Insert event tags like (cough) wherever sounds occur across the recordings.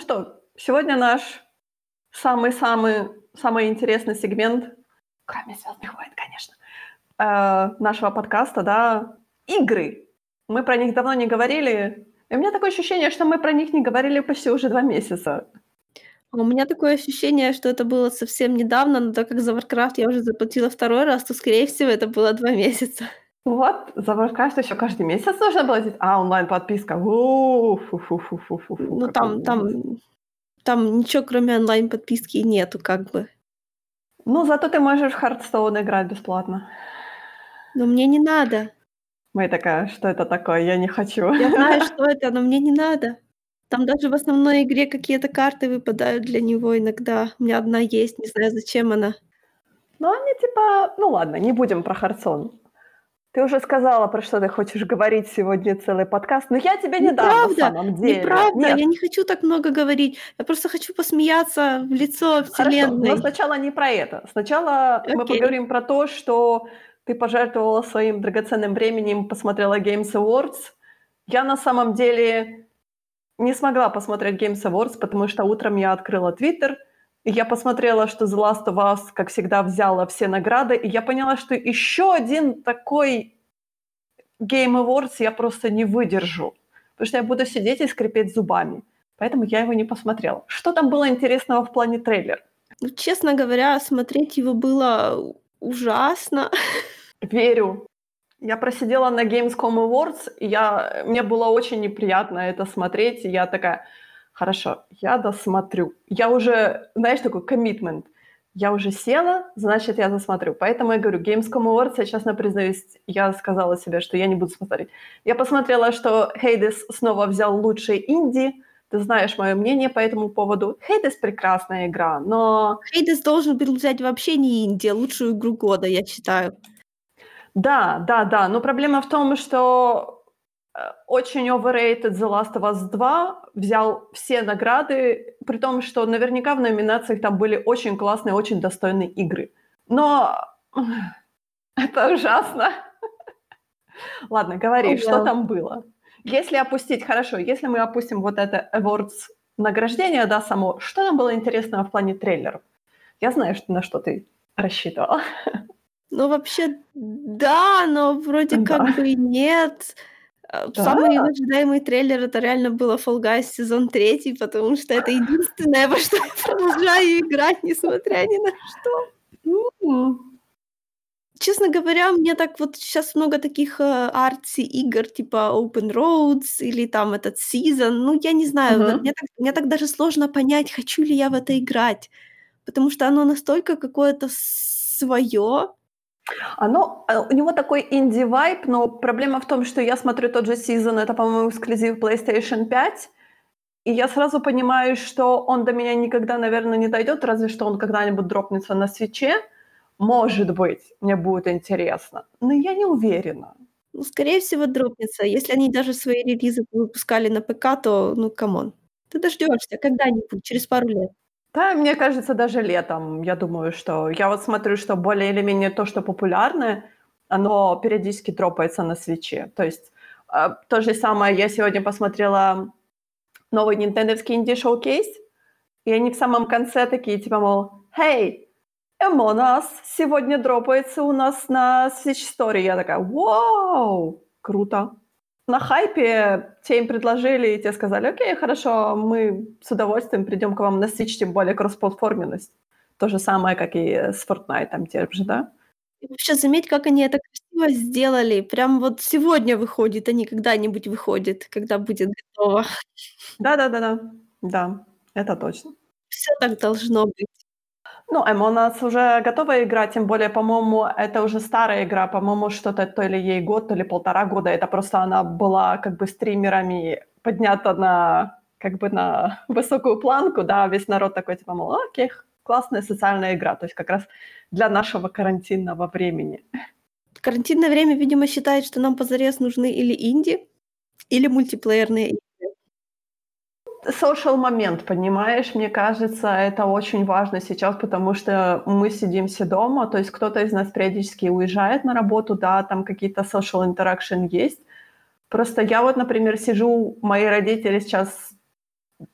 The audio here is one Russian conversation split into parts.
Что, сегодня наш самый-самый самый интересный сегмент, кроме Звездных войн, конечно, э, нашего подкаста, да, игры. Мы про них давно не говорили. И у меня такое ощущение, что мы про них не говорили почти уже два месяца. А у меня такое ощущение, что это было совсем недавно, но так как за Warcraft я уже заплатила второй раз, то, скорее всего, это было два месяца. Вот, за Warcraft еще каждый месяц нужно платить. А, онлайн-подписка. Ну, там, там, там ничего, кроме онлайн-подписки, нету, как бы. Ну, зато ты можешь в Hearthstone играть бесплатно. Но мне не надо. Мы такая, что это такое? Я не хочу. Я знаю, (laughs) что это, но мне не надо. Там даже в основной игре какие-то карты выпадают для него иногда. У меня одна есть, не знаю, зачем она. Ну, они типа... Ну ладно, не будем про Харсон. Ты уже сказала, про что ты хочешь говорить сегодня целый подкаст, но я тебя не дам на самом деле. Неправда, Нет. я не хочу так много говорить. Я просто хочу посмеяться в лицо вселенной. Хорошо, но сначала не про это. Сначала okay. мы поговорим про то, что ты пожертвовала своим драгоценным временем, посмотрела Games Awards. Я на самом деле не смогла посмотреть Games Awards, потому что утром я открыла Twitter, я посмотрела, что The Last of Us, как всегда, взяла все награды, и я поняла, что еще один такой Game Awards я просто не выдержу, потому что я буду сидеть и скрипеть зубами. Поэтому я его не посмотрела. Что там было интересного в плане трейлера? Ну, честно говоря, смотреть его было ужасно. Верю. Я просидела на Gamescom Awards, и я, мне было очень неприятно это смотреть, и я такая, хорошо, я досмотрю. Я уже, знаешь, такой коммитмент. Я уже села, значит, я досмотрю. Поэтому я говорю, Gamescom Awards, я честно признаюсь, я сказала себе, что я не буду смотреть. Я посмотрела, что Хейдес снова взял лучшие инди, ты знаешь мое мнение по этому поводу. Хейдес прекрасная игра, но... Хейдес должен был взять вообще не инди, а лучшую игру года, я считаю. Да, да, да. Но проблема в том, что очень overrated The Last of Us 2 взял все награды, при том, что наверняка в номинациях там были очень классные, очень достойные игры. Но (laughs) это ужасно. (laughs) Ладно, говори, oh, yeah. что там было? Если опустить, хорошо, если мы опустим вот это awards награждение, да, само, что там было интересного в плане трейлеров? Я знаю, что, на что ты рассчитывала. (laughs) Ну, вообще, да, но вроде да. как бы нет. А, да. Самый ожидаемый трейлер это реально было Fall Guys сезон третий, потому что это единственное, во что я продолжаю играть, несмотря ни на что. Честно говоря, мне так вот сейчас много таких э, арти игр типа Open Roads или там этот Season. Ну, я не знаю, uh-huh. мне, так, мне так даже сложно понять, хочу ли я в это играть, потому что оно настолько какое-то свое, оно, э, у него такой инди-вайп, но проблема в том, что я смотрю тот же сезон, это, по-моему, эксклюзив PlayStation 5, и я сразу понимаю, что он до меня никогда, наверное, не дойдет, разве что он когда-нибудь дропнется на свече. Может быть, мне будет интересно, но я не уверена. Ну, скорее всего, дропнется. Если они даже свои релизы выпускали на ПК, то, ну, come on. Ты дождешься когда-нибудь, через пару лет. Да, мне кажется, даже летом, я думаю, что... Я вот смотрю, что более или менее то, что популярное, оно периодически дропается на Switch е. То есть э, то же самое, я сегодня посмотрела новый нинтендовский indie showcase, и они в самом конце такие, типа, мол, «Hey, Эмонас сегодня дропается у нас на Switch Story». Я такая, «Вау, круто!» На хайпе тебе им предложили, и тебе сказали, окей, хорошо, мы с удовольствием придем к вам на Switch, тем более кроссплатформенность. То же самое, как и с Fortnite тем же, да? И вообще заметь, как они это красиво сделали. Прям вот сегодня выходит, а не когда-нибудь выходит, когда будет готово. Да-да-да-да. Да, это точно. Все так должно быть. Ну, Эм, у нас уже готова игра, тем более, по-моему, это уже старая игра, по-моему, что-то то ли ей год, то ли полтора года. Это просто она была как бы стримерами поднята на как бы на (laughs) высокую планку, да, весь народ такой, типа, мол, окей, классная социальная игра, то есть как раз для нашего карантинного времени. Карантинное время, видимо, считает, что нам позарез нужны или инди, или мультиплеерные social момент, понимаешь, мне кажется, это очень важно сейчас, потому что мы сидим все дома, то есть кто-то из нас периодически уезжает на работу, да, там какие-то social interaction есть. Просто я вот, например, сижу, мои родители сейчас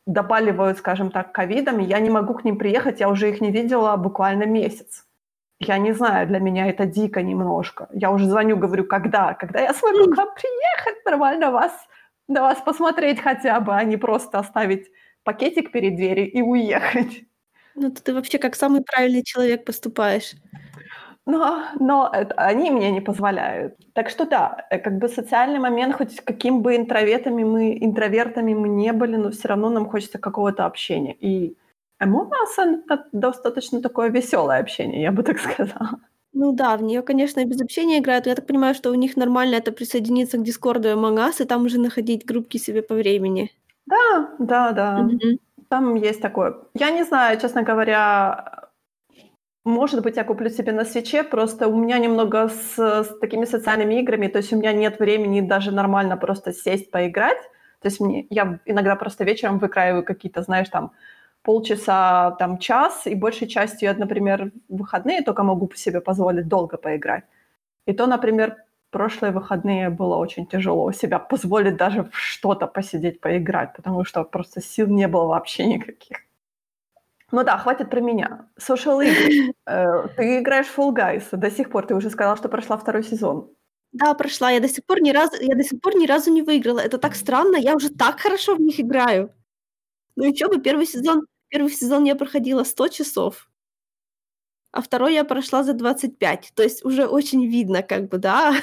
добаливают, скажем так, ковидом, я не могу к ним приехать, я уже их не видела буквально месяц. Я не знаю, для меня это дико немножко. Я уже звоню, говорю, когда? Когда я смогу к вам приехать, нормально вас, на вас посмотреть хотя бы, а не просто оставить пакетик перед дверью и уехать. Ну, ты вообще как самый правильный человек поступаешь. Но, но это, они мне не позволяют. Так что да, э, как бы социальный момент, хоть каким бы интровертами мы, интровертами мы не были, но все равно нам хочется какого-то общения. И Эмонас — это достаточно такое веселое общение, я бы так (laughs) сказала. Ну да, в нее, конечно, без общения играют. Я так понимаю, что у них нормально это присоединиться к Дискорду и Among Us, и там уже находить группки себе по времени. Да, да, да. Мгм. Там есть такое. Я не знаю, честно говоря, может быть, я куплю себе на свече, просто у меня немного с, с такими социальными играми, то есть у меня нет времени даже нормально просто сесть поиграть. То есть мне, я иногда просто вечером выкраиваю какие-то, знаешь, там полчаса, там час, и большей частью я, например, в выходные только могу себе позволить долго поиграть. И то, например, прошлые выходные было очень тяжело себя позволить даже в что-то посидеть, поиграть, потому что просто сил не было вообще никаких. Ну да, хватит про меня. Social игры. (laughs) Э, ты играешь в Fall Guys до сих пор. Ты уже сказала, что прошла второй сезон. Да, прошла. Я до сих пор ни разу, я до сих пор ни разу не выиграла. Это так странно. Я уже так хорошо в них играю. Ну и чё бы, первый сезон, первый сезон я проходила 100 часов, а второй я прошла за 25. То есть уже очень видно, как бы, да.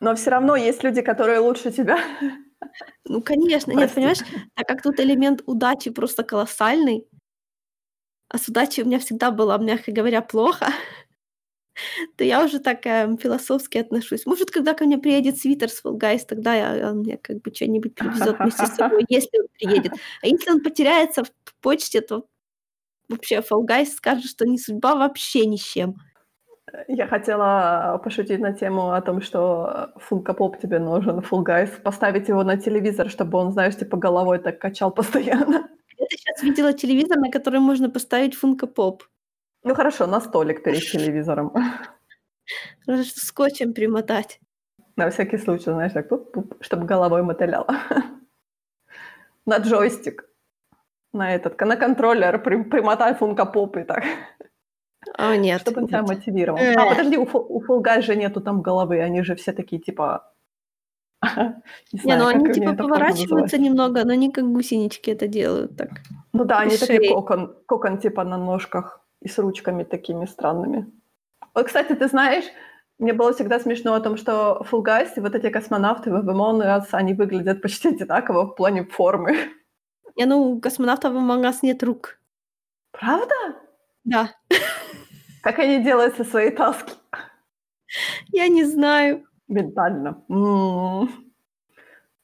Но все равно есть люди, которые лучше тебя. Ну, конечно. Нет, понимаешь, так как тут элемент удачи просто колоссальный, а с удачей у меня всегда было, мягко говоря, плохо, (laughs) то я уже так э, философски отношусь. Может, когда ко мне приедет свитер с Guys, тогда я, он мне как бы что-нибудь привезет вместе с собой, если он приедет. (laughs) А если он потеряется в почте, то вообще Guys скажет, что не судьба вообще ни с чем. Я хотела пошутить на тему о том, что Функа Поп тебе нужен, Guys, поставить его на телевизор, чтобы он, знаешь, типа головой так качал (laughs) постоянно. Я сейчас видела телевизор, на который можно поставить Функа Поп. Ну хорошо, на столик перед (laughs) телевизором. Скотчем примотать. На всякий случай, знаешь, так, чтобы головой мотыляла. (laughs) На джойстик. На этот, на контроллер при, примотай функа поп и так. А, нет. Чтобы он тебя мотивировал. А, подожди, у, у же нету там головы, они же все такие, типа... (laughs) Не, знаю, ну они типа поворачиваются немного, но не как гусенички это делают так. Ну да, они такие кокон, кокон типа на ножках и с ручками такими странными. Вот, кстати, ты знаешь, мне было всегда смешно о том, что Guys и вот эти космонавты в Among Us, они выглядят почти одинаково в плане формы. Я, ну, у космонавтов в Among Us нет рук. Правда? Да. Как они делают со своей таски? Я не знаю. Ментально. М-м-м.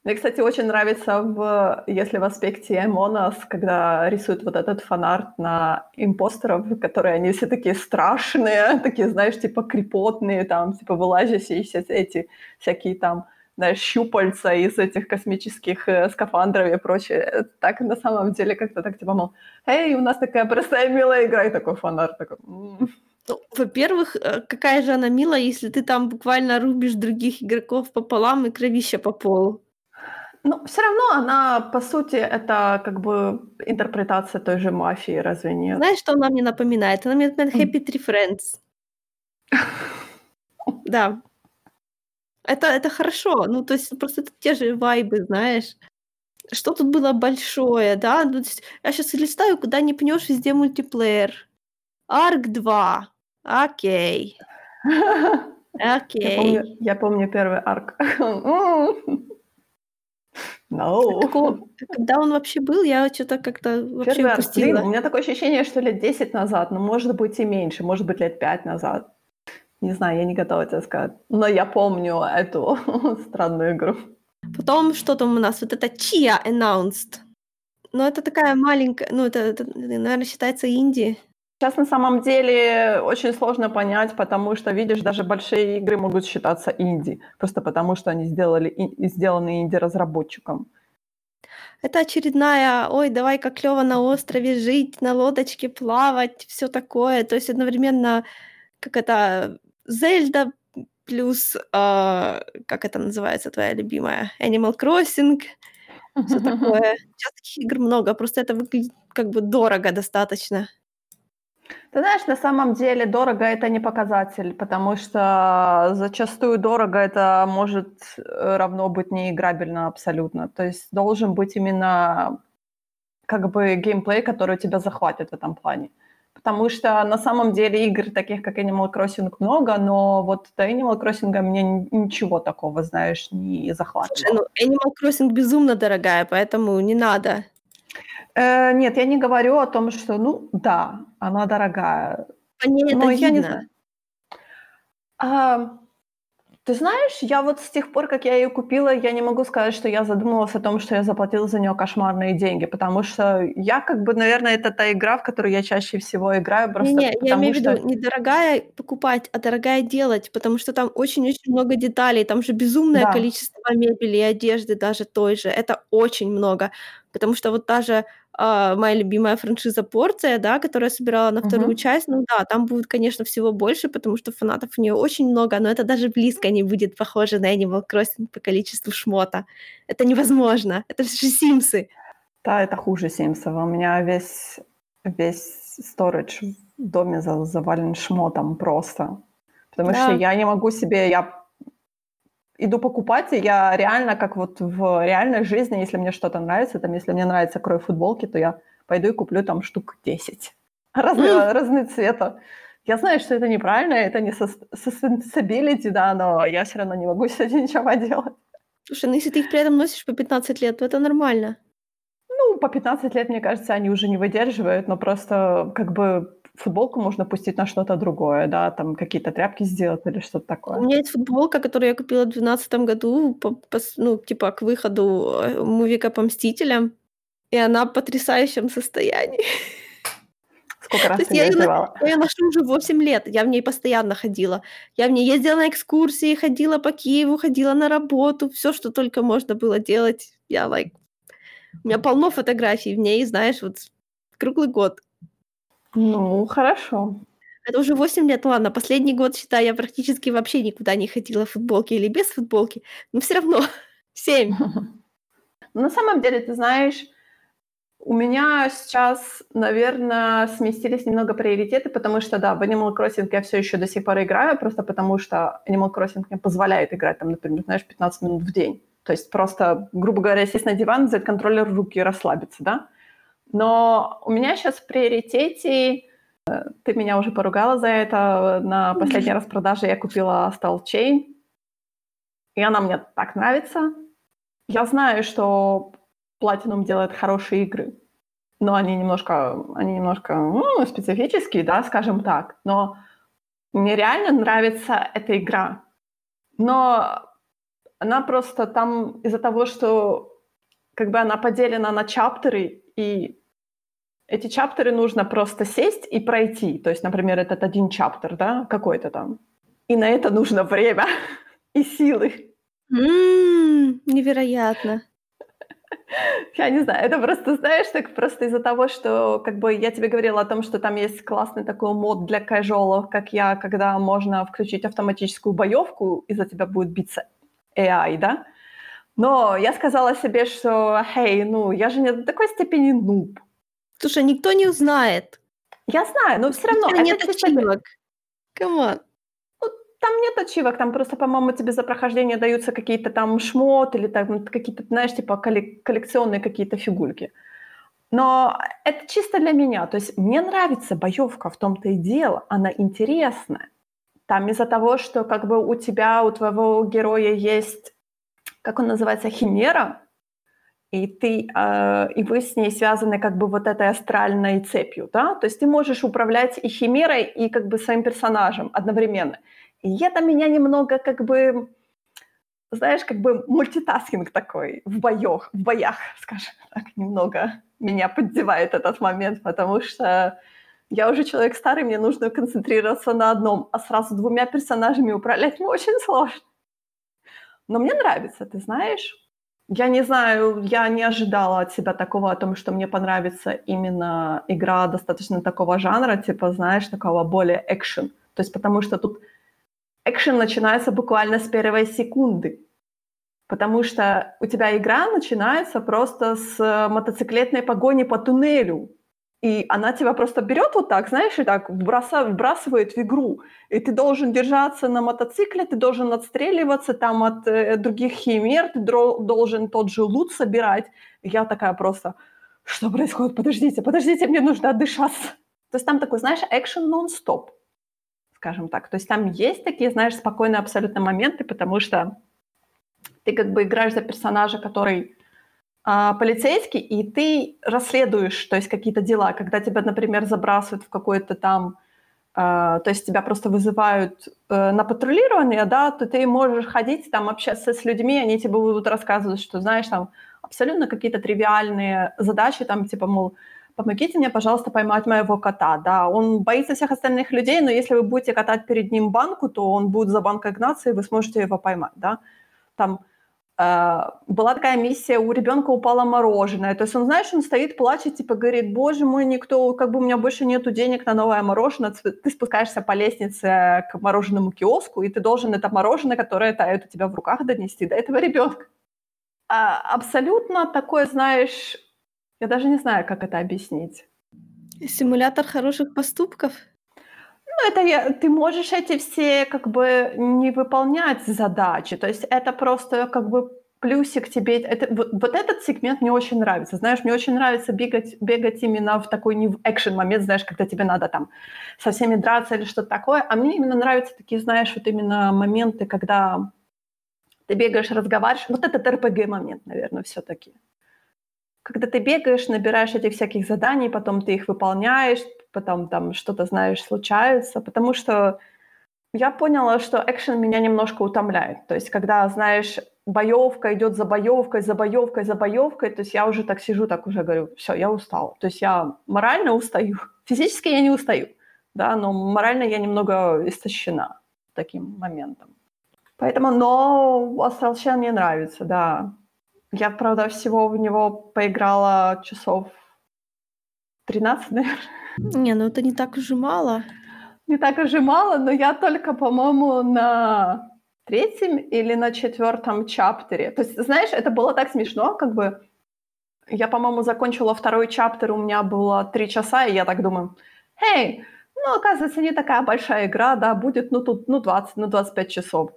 Мне, кстати, очень нравится, в, если в аспекте Монос, когда рисуют вот этот фанарт на импостеров, которые они все такие страшные, (laughs) такие, знаешь, типа крепотные, там, типа вылазящие эти всякие там, знаешь, щупальца из этих космических э, скафандров и прочее. Так на самом деле как-то так, типа, мол, эй, у нас такая простая милая игра, и такой фанарт, такой... М-м". Ну, во-первых, э, какая же она милая, если ты там буквально рубишь других игроков пополам и кровища по полу. Ну, все равно она, по сути, это как бы интерпретация той же мафии, разве нет? Знаешь, что она мне напоминает? Она мне напоминает Happy Tree Friends. (laughs) Да. Это, это хорошо. Ну, то есть просто это те же вайбы, знаешь. Что тут было большое, да? Ну, есть, я сейчас листаю, куда не пнешь, везде мультиплеер. Арк 2. Окей. Окей. (laughs) Я помню, я помню первый арк. (laughs) No. Такого, когда он вообще был, я что-то как-то вообще Первый упустила. Блин, у меня такое ощущение, что лет 10 назад, но может быть и меньше, может быть лет 5 назад. Не знаю, я не готова тебе сказать. Но я помню эту (laughs) странную игру. Потом что там у нас? Вот это Chia announced. Ну, это такая маленькая, ну, это, это наверное, считается инди. Сейчас на самом деле очень сложно понять, потому что, видишь, даже большие игры могут считаться инди, просто потому что они сделали, и, сделаны инди-разработчиком. Это очередная, ой, давай как клево на острове жить, на лодочке плавать, все такое. То есть одновременно, как это, Зельда плюс, э, как это называется твоя любимая, Animal Crossing. всё (laughs) такое. Щас таких игр много, просто это выглядит как бы дорого достаточно. Ты знаешь, на самом деле дорого- это не показатель, потому что зачастую дорого- это может, э, равно быть неиграбельно абсолютно. То есть должен быть именно как бы геймплей, который тебя захватит в этом плане. Потому что на самом деле игр, таких как Animal Crossing, много, но вот до Animal Crossing мне ничего такого, знаешь, не Слушай, захватывало. ну Animal Crossing безумно дорогая, поэтому не надо. Э, нет, я не говорю о том, что, ну да, она дорогая, По ней это но я не видно. знаю. А, ты знаешь, я вот с тех пор, как я её купила, я не могу сказать, что я задумывалась о том, что я заплатила за неё кошмарные деньги, потому что я как бы, наверное, это та игра, в которую я чаще всего играю просто Не-не, я потому имею в что виду не дорогая покупать, а дорогая делать, потому что там очень-очень много деталей, там же безумное Да. количество мебели и одежды даже той же. Это очень много. Потому что вот та а, моя любимая франшиза "Порция", да, которую я собирала на 2 Мгм. часть, ну да, там будет, конечно, всего больше, потому что фанатов у неё очень много, но это даже близко не будет похоже на Animal Crossing по количеству шмота. Это невозможно. Это же "Симсы". Да, это хуже "Симсов". У меня весь весь сторидж в доме за завален шмотом просто. Потому что Да. я не могу себе я иду покупать, и я реально, как вот в реальной жизни, если мне что-то нравится, там, если мне нравится крой футболки, то я пойду и куплю там штук 10 разного разные цвета. Я знаю, что это неправильно, это не sustainability, да, но я всё равно не могу (laughs) с этим ничего поделать. Слушай, ну если ты их при этом носишь по 15 лет, то это нормально. Ну, по 15 лет, мне кажется, они уже не выдерживают, но просто как бы футболку можно пустить на что-то другое, да, там какие-то тряпки сделать или что-то У такое. меня есть футболка, которую я купила в 12 году по пос ну, типа к выходу, э, мувика по "Мстителям", и она в потрясающем состоянии. Сколько раз ты я её её на одевала? я её ношу уже 8 лет, я в ней постоянно ходила. Я в ней ездила на экскурсии, ходила по Киеву, ходила на работу, всё, что только можно было делать. Я like у меня полно фотографий в ней, знаешь, вот круглый год. Ну, хорошо. Это уже 8 лет. Ладно, последний год, считай, я практически вообще никуда не ходила в футболке или без футболки, но всё равно (laughs) 7. (laughs) На самом деле, ты знаешь, у меня сейчас, наверно, сместились немного приоритеты, потому что, да, в Animal Crossing я всё ещё до сих пор играю, просто потому что Animal Crossing мне позволяет играть там, например, знаешь, 15 минут в день. То есть просто, грубо говоря, сесть на диван, взять контроллер в руки и расслабиться, да. Но у меня щас в приоритете, э, ты меня уже поругала за это, э, на последней распродаже я купила Astral Chain, и она мне так нравится. Я знаю, что Platinum делает хорошие игры, но они немножко они немножко, ну, специфические, да, скажем так. Но мне реально нравится эта игра. Но она просто там из-за того, что как бы она поделена на чаптеры, и эти чаптеры нужно просто сесть и пройти. То есть, например, этот 1 чаптер, да, какой-то там, и на это нужно время (laughs) и силы. М, невероятно. (laughs) Я не знаю, это просто, знаешь, так просто из-за того, что как бы я тебе говорила о том, что там есть классный такой мод для кэжуалов, как я, когда можно включить автоматическую боёвку, и за тебя будет биться AI, да. Но я сказала себе, что: "Hey, ну, я же не до такой степени нуб". Слушай, никто не узнает. Я знаю, но всё равно нет ачивок. On. Ну, там нет ачивок, там просто, по-моему, тебе за прохождение даются какие-то там шмот или там какие-то, знаешь, типа коллек коллекционные какие-то фигульки. Но это чисто для меня. То есть мне нравится боёвка, в том-то и дело, она интересная. Там из-за того, что как бы у тебя, у твоего героя есть, как он называется, химера, и ты, э, и вы с ней связаны как бы вот этой астральной цепью, да. То есть ты можешь управлять и химерой, и как бы своим персонажем одновременно. И это меня немного как бы, знаешь, как бы мультитаскинг такой в боёх в боях, (laughs) скажем так, немного меня поддевает этот момент, потому что я уже человек старый, мне нужно концентрироваться на одном, а сразу 2 персонажами управлять (laughs) мне очень сложно. Но мне нравится, ты знаешь. Я не знаю, я не ожидала от себя такого, о том, что мне понравится именно игра достаточно такого жанра, типа, знаешь, такого более экшен. То есть потому что тут экшен начинается буквально с 1 секунды. Потому что у тебя игра начинается просто с мотоциклетной погони по туннелю. И она тебя просто берет вот так, знаешь, и так вбросав, вбрасывает в игру. И ты должен держаться на мотоцикле, ты должен отстреливаться там от э, других химер, ты дро- должен тот же лут собирать. Я такая просто, что происходит? Подождите, подождите, мне нужно отдышаться. То есть там такой, знаешь, экшен нон-стоп, скажем так. То есть там есть такие, знаешь, спокойные абсолютно моменты, потому что ты как бы играешь за персонажа, который полицейский, и ты расследуешь, то есть какие-то дела, когда тебя, например, забрасывают в какой-то там, а, то есть тебя просто вызывают а, на патрулирование, да, то ты можешь ходить там, общаться с людьми, они тебе будут рассказывать, что, знаешь, там абсолютно какие-то тривиальные задачи, там, типа, мол, помогите мне, пожалуйста, поймать моего кота, да, он боится всех остальных людей, но если вы будете катать перед ним банку, то он будет за банкой гнаться, и вы сможете его поймать, да, там, была такая миссия, у ребенка упало мороженое. То есть он, знаешь, он стоит, плачет, типа говорит, боже мой, никто, как бы у меня больше нету денег на новое мороженое. Ты спускаешься по лестнице к мороженому киоску, и ты должен это мороженое, которое тает у тебя в руках, донести до этого ребенка. А, абсолютно такое, знаешь, я даже не знаю, как это объяснить. Симулятор хороших поступков? Ну, это я, ты можешь эти все как бы не выполнять задачи. То есть это просто как бы плюсик тебе. Это, вот, вот этот сегмент мне очень нравится. Знаешь, мне очень нравится бегать, бегать именно в такой не в экшен момент, знаешь, когда тебе надо там со всеми драться или что-то такое. А мне именно нравятся такие, знаешь, вот именно моменты, когда ты бегаешь, разговариваешь. Вот этот РПГ момент, наверное, все-таки. Когда ты бегаешь, набираешь этих всяких заданий, потом ты их выполняешь, потом там что-то, знаешь, случается, потому что я поняла, что экшен меня немножко утомляет. То есть, когда, знаешь, боевка идет за боевкой, за боевкой, за боевкой, то есть я уже так сижу, так уже говорю, все, я устал. То есть я морально устаю. (laughs) Физически я не устаю, да, но морально я немного истощена таким моментом. Поэтому, но Chain мне нравится, да. Я, правда, всего в него поиграла часов 13, (laughs) наверное. Не, ну это не так уж и мало. Не так уж и мало, но я только, по-моему, на третьем или на четвертом чаптере. То есть, знаешь, это было так смешно, как бы я, по-моему, закончила второй чаптер, у меня было три часа, и я так думаю, эй, ну, оказывается, не такая большая игра, да, будет, ну, тут, ну, 20, ну, 25 часов.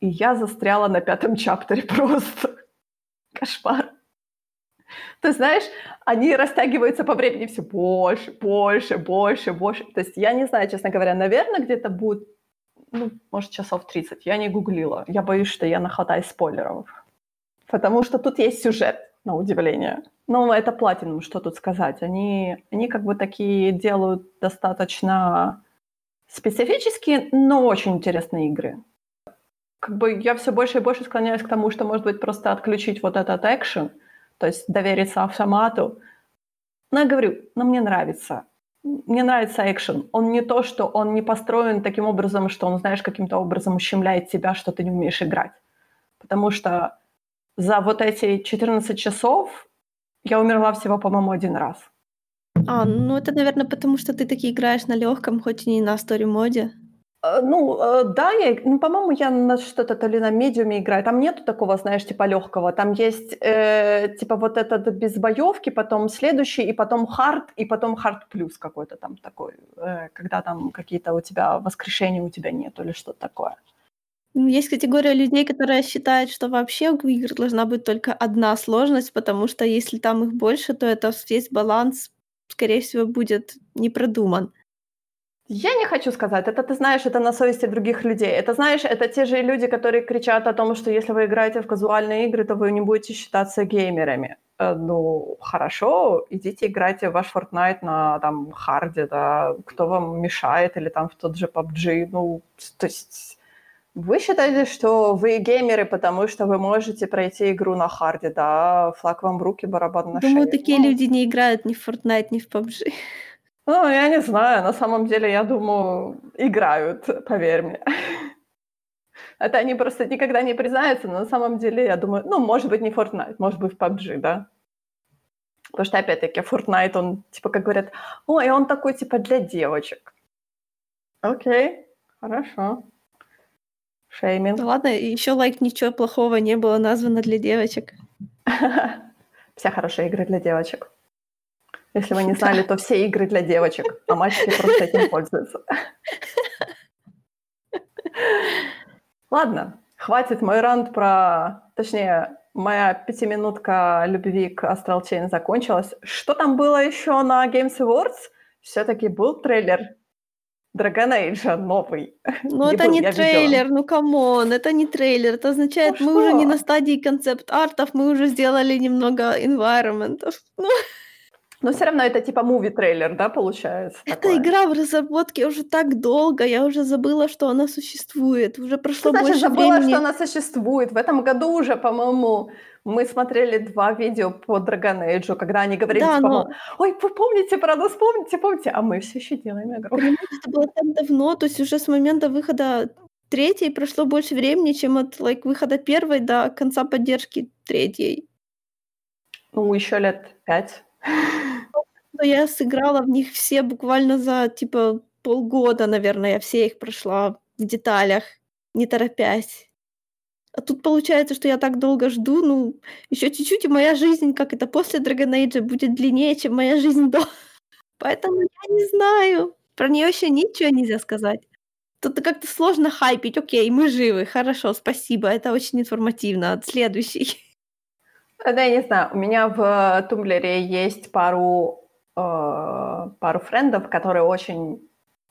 И я застряла на пятом чаптере (laughs) просто. Кошмар. Ты знаешь, они растягиваются по времени все больше, больше, больше, больше. То есть я не знаю, честно говоря, наверное, где-то будет, ну, может, часов 30. Я не гуглила. Я боюсь, что я нахватаюсь спойлеров. Потому что тут есть сюжет, на удивление. Ну, это платинум, что тут сказать. Они, они как бы такие делают достаточно специфические, но очень интересные игры. Как бы я все больше и больше склоняюсь к тому, что, может быть, просто отключить вот этот экшен – то есть довериться автомату. Но я говорю, но мне нравится. Мне нравится экшен. Он не то, что он не построен таким образом, что он, знаешь, каким-то образом ущемляет тебя, что ты не умеешь играть. Потому что за вот эти 14 часов я умерла всего, по-моему, один раз. А, ну это, наверное, потому что ты таки играешь на легком, хоть и не на story mode е. Э, ну, э, да, я, ну, по-моему, я на что-то то ли на medium е играю. Там нету такого, знаешь, типа легкого. Там есть э, типа вот этот без боевки, потом следующий, и потом hard, и потом hard плюс какой-то там такой, э, когда там какие-то у тебя воскрешения у тебя нету или что-то такое. Есть категория людей, которые считают, что вообще у игр должна быть только одна сложность, потому что если там их больше, то это весь баланс, скорее всего, будет не продуман. Я не хочу сказать, это ты знаешь, это на совести других людей. Это знаешь, это те же люди, которые кричат о том, что если вы играете в казуальные игры, то вы не будете считаться геймерами. Э, ну, хорошо, идите играйте в ваш Fortnite на там харде, да, кто вам мешает, или там в тот же PUBG. Ну, то есть вы считаете, что вы геймеры, потому что вы можете пройти игру на харде, да, флаг вам в руки, барабан на Думаю, шее. такие ну, люди не играют ни в Fortnite, ни в PUBG. Ну, я не знаю, на самом деле, я думаю, играют, поверь мне. Это они просто никогда не признаются, но на самом деле, я думаю, ну, может быть, не Fortnite, может быть, PUBG, да? Потому что, опять-таки, Fortnite, он, типа, как говорят, ой, он такой, типа, для девочек. Окей, хорошо. Шейминг. Ну ладно, еще лайк ничего плохого не было названо для девочек. (laughs) Все хорошие игры для девочек. Если вы не знали, то все игры для девочек, а мальчики просто этим пользуются. Ладно, хватит мой раунд про... Точнее, моя пятиминутка любви к Astral Chain закончилась. Что там было еще на Games Awards? Все-таки был трейлер Dragon Age новый. Ну, это не трейлер, видела. ну come on, это не трейлер. Это означает, ну, мы что? уже не на стадии концепт-артов, мы уже сделали немного environment ов. (laughs) Ну. Но все равно это типа movie-трейлер, да, получается? Эта такое? игра в разработке уже так долго, я уже забыла, что она существует. Уже прошло Значит, больше забыла, времени. что она существует. В этом году уже, по-моему, мы смотрели два видео по Dragon Age, когда они говорили, да, типа, но... ой, вы помните про нас, помните, помните, а мы все еще делаем игру. Это было так давно, то есть уже с момента выхода третьей прошло больше времени, чем от like, выхода первой до конца поддержки третьей. Ну, еще лет пять. Но я сыграла в них все буквально за, типа, полгода, наверное, я все их прошла в деталях, не торопясь. А тут получается, что я так долго жду, ну, еще чуть-чуть, и моя жизнь, как это после Dragon Age, будет длиннее, чем моя жизнь до. (laughs) Поэтому я не знаю. Про нее еще ничего нельзя сказать. Тут как-то сложно хайпить. Окей, мы живы, хорошо, спасибо, это очень информативно. Следующий. (laughs) Да, я не знаю, у меня в Tumblr-е есть пару, э, пару френдов, которые очень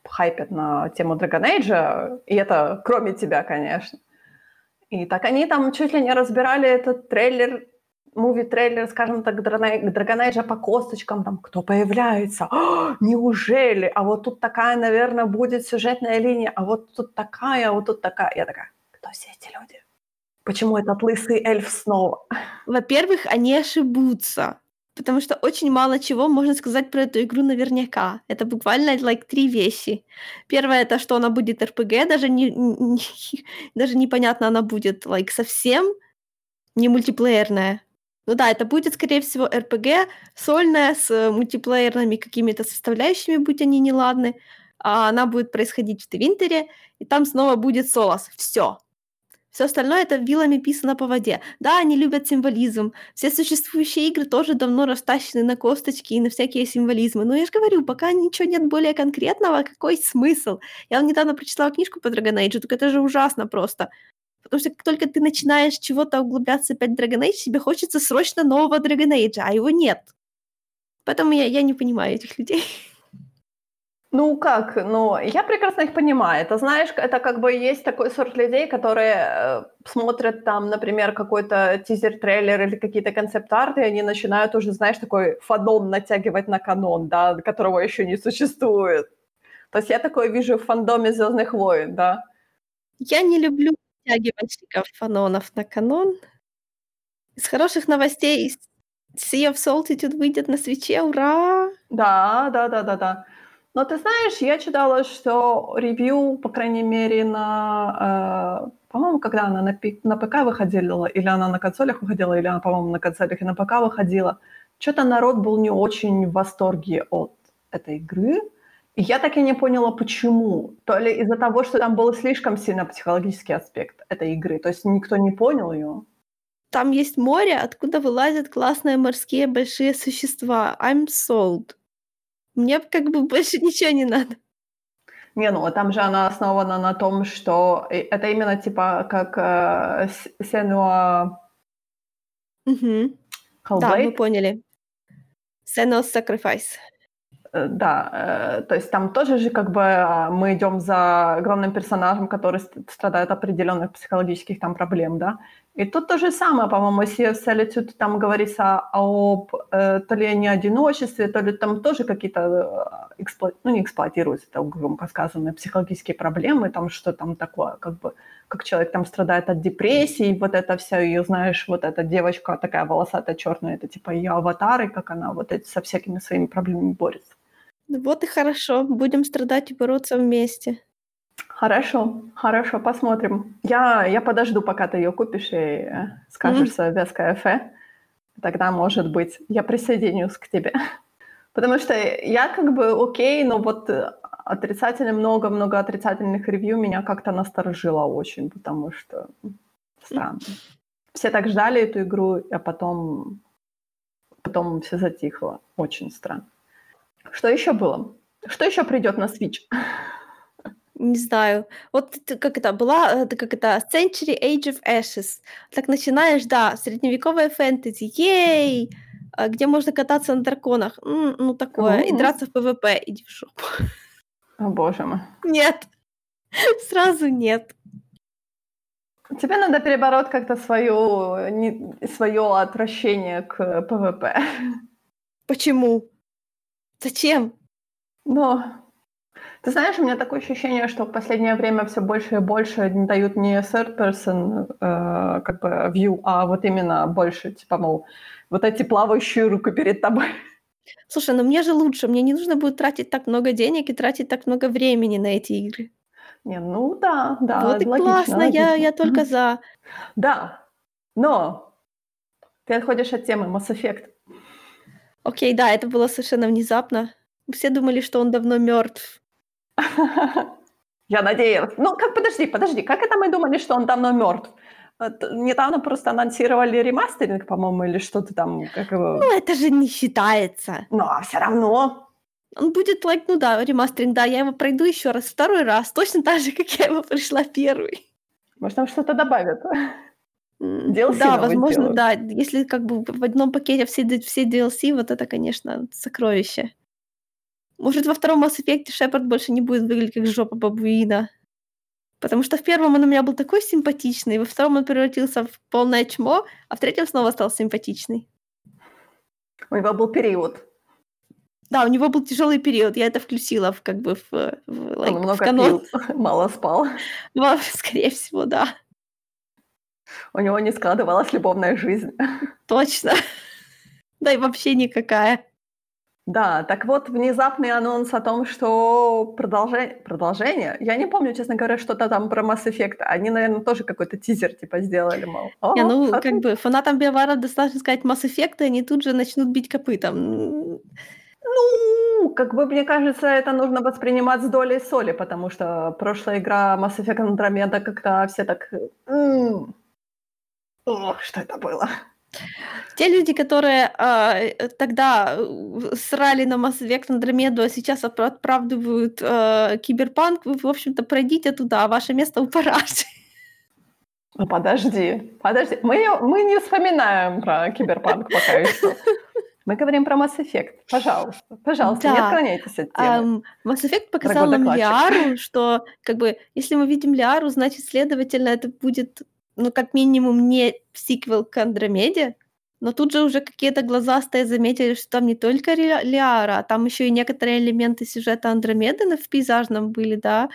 хайпят на тему Dragon Age, и это кроме тебя, конечно. И так они там чуть ли не разбирали этот трейлер, муви-трейлер, скажем так, Драгонейджа по косточкам, там, кто появляется, О, неужели? А вот тут такая, наверное, будет сюжетная линия, а вот тут такая, а вот тут такая. Я такая, кто все эти люди? Почему этот лысый эльф снова? Во-первых, они ошибутся. Потому что очень мало чего можно сказать про эту игру наверняка. Это буквально like три вещи. Первое это что она будет RPG, даже не, не (laughs) даже непонятно она будет like совсем не мультиплеерная. Ну да, это будет, скорее всего, RPG, сольная, с мультиплеерными какими-то составляющими, будь они неладны. А она будет происходить в Твинтере, и там снова будет Солос. Все. Все остальное это вилами писано по воде. Да, они любят символизм. Все существующие игры тоже давно растащены на косточки и на всякие символизмы. Но я же говорю, пока ничего нет более конкретного, какой смысл? Я недавно прочитала книжку по Dragon Age, так это же ужасно просто. Потому что как только ты начинаешь чего-то углубляться опять в Dragon Age, тебе хочется срочно нового Dragon Age, а его нет. Поэтому я, я не понимаю этих людей. Ну как, ну я прекрасно их понимаю. Это знаешь, это как бы есть такой сорт людей, которые э, смотрят там, например, какой-то тизер-трейлер или какие-то концепт-арты, и они начинают уже, знаешь, такой фандом натягивать на канон, да, которого еще не существует. То есть я такое вижу в фандоме Звездных войн, да. Я не люблю натягивальщиков фанонов на канон. Из хороших новостей Sea of Solitude выйдет на свече, ура! Да, да, да, да, да. Но ты знаешь, я читала, что ревью, по крайней мере, на... Э, по-моему, когда она на, на ПК выходила, или она на консолях выходила, или она, по-моему, на консолях и на ПК выходила, что-то народ был не очень в восторге от этой игры. И я так и не поняла, почему. То ли из-за того, что там был слишком сильно психологический аспект этой игры. То есть никто не понял ее. Там есть море, откуда вылазят классные морские большие существа. I'm sold. Мне как бы больше ничего не надо. Не, ну там же она основана на том, что это именно типа как э, Сенуа угу. Да, мы поняли. Senua's Sacrifice. Э, да, э, то есть там тоже же как бы а, мы идем за главным персонажем, который страдает определенных психологических там проблем, да. И тут то же самое, по-моему, Sea of Solitude, там говорится об э, то ли не одиночестве, то ли там тоже какие-то, э, экспло... ну не эксплуатируются, это громко сказано, психологические проблемы, там что там такое, как бы, как человек там страдает от депрессии, вот это все, ее, знаешь, вот эта девочка такая волосатая, черная, это типа ее аватары, как она вот эти со всякими своими проблемами борется. Вот и хорошо, будем страдать и бороться вместе. Хорошо, хорошо, посмотрим. Я, я подожду, пока ты ее купишь и э, скажешь mm-hmm. веское эфе. Тогда, может быть, я присоединюсь к тебе. Потому что я как бы окей, но вот э, отрицательных, много-много отрицательных review меня как-то насторожило очень, потому что странно. Все так ждали эту игру, а потом, потом все затихло. Очень странно. Что еще было? Что еще придет на Switch? Не знаю. Вот как это была, это как это Century: Age of Ashes. Так начинаешь, да, средневековая фэнтези, yay! А где можно кататься на драконах? Ну такое. И драться в PvP. Иди в жопу. О, боже мой. Нет. (laughs) Сразу нет. Тебе надо перебороть как-то свое, не, свое отвращение к PvP. Почему? Зачем? Но ты знаешь, у меня такое ощущение, что в последнее время все больше и больше не дают не third person э, как бы view, а вот именно больше, типа, мол, вот эти плавающие руки перед тобой. Слушай, ну мне же лучше, мне не нужно будет тратить так много денег и тратить так много времени на эти игры. Не, ну да, да, Вот и логично, классно, логично. я, я только за. Да, но ты отходишь от темы Mass Effect. Окей, да, это было совершенно внезапно. Все думали, что он давно мертв. (laughs) Я надеялась. Ну, как, подожди, подожди, как это мы думали, что он давно мертв? Недавно просто анонсировали ремастеринг, по-моему, или что-то там, как его... Ну, это же не считается. Но все равно. Он будет, like, ну да, ремастеринг, да, я его пройду еще раз, второй раз, точно так же, (laughs) как я его пришла первый. Может, там что-то добавят. DLC Да, возможно, сделают. да. Если как бы в одном пакете все, все DLC, вот это, конечно, сокровище. Может, во втором Mass Effect Шепард больше не будет выглядеть как жопа бабуина. Потому что в первом он у меня был такой симпатичный, во втором он превратился в полное чмо, а в третьем снова стал симпатичный. У него был период. Да, у него был тяжелый период, я это включила в, как бы в, в, like, Он в много канон. пил, (laughs) мало спал. (laughs) Во- Скорее всего, да. У него не складывалась любовная жизнь. (laughs) Точно. Да и вообще никакая. Да, так вот, внезапный анонс о том, что продолжение, продолжение, я не помню, честно говоря, что-то там про Mass Effect. Они, наверное, тоже какой-то тизер типа сделали, мол. «О, Не, ну, смотри». как бы фанатам Биовара достаточно сказать Mass Effect, и они тут же начнут бить копытом. Ну, как бы, мне кажется, это нужно воспринимать с долей соли, потому что прошлая игра Mass Effect Andromeda как-то все так... Ох, что это было? Те люди, которые а, тогда э, срали на Mass Effect Andromeda, а сейчас оправдывают э, киберпанк, вы, в общем-то, пройдите туда, а ваше место у параши. Ну, подожди, подожди. Мы, не- мы не вспоминаем про киберпанк пока еще. Мы говорим про Mass Effect. Пожалуйста, пожалуйста, не Да. отклоняйтесь от темы. Ам, Mass Effect показал нам. Лиару, что, как бы, если мы видим Лиару, значит, следовательно, это будет, ну, как минимум, не сиквел к Андромеде, но тут же уже какие-то глазастые заметили, что там не только Лиара, а там еще и некоторые элементы сюжета Андромеды в пейзажном были, да,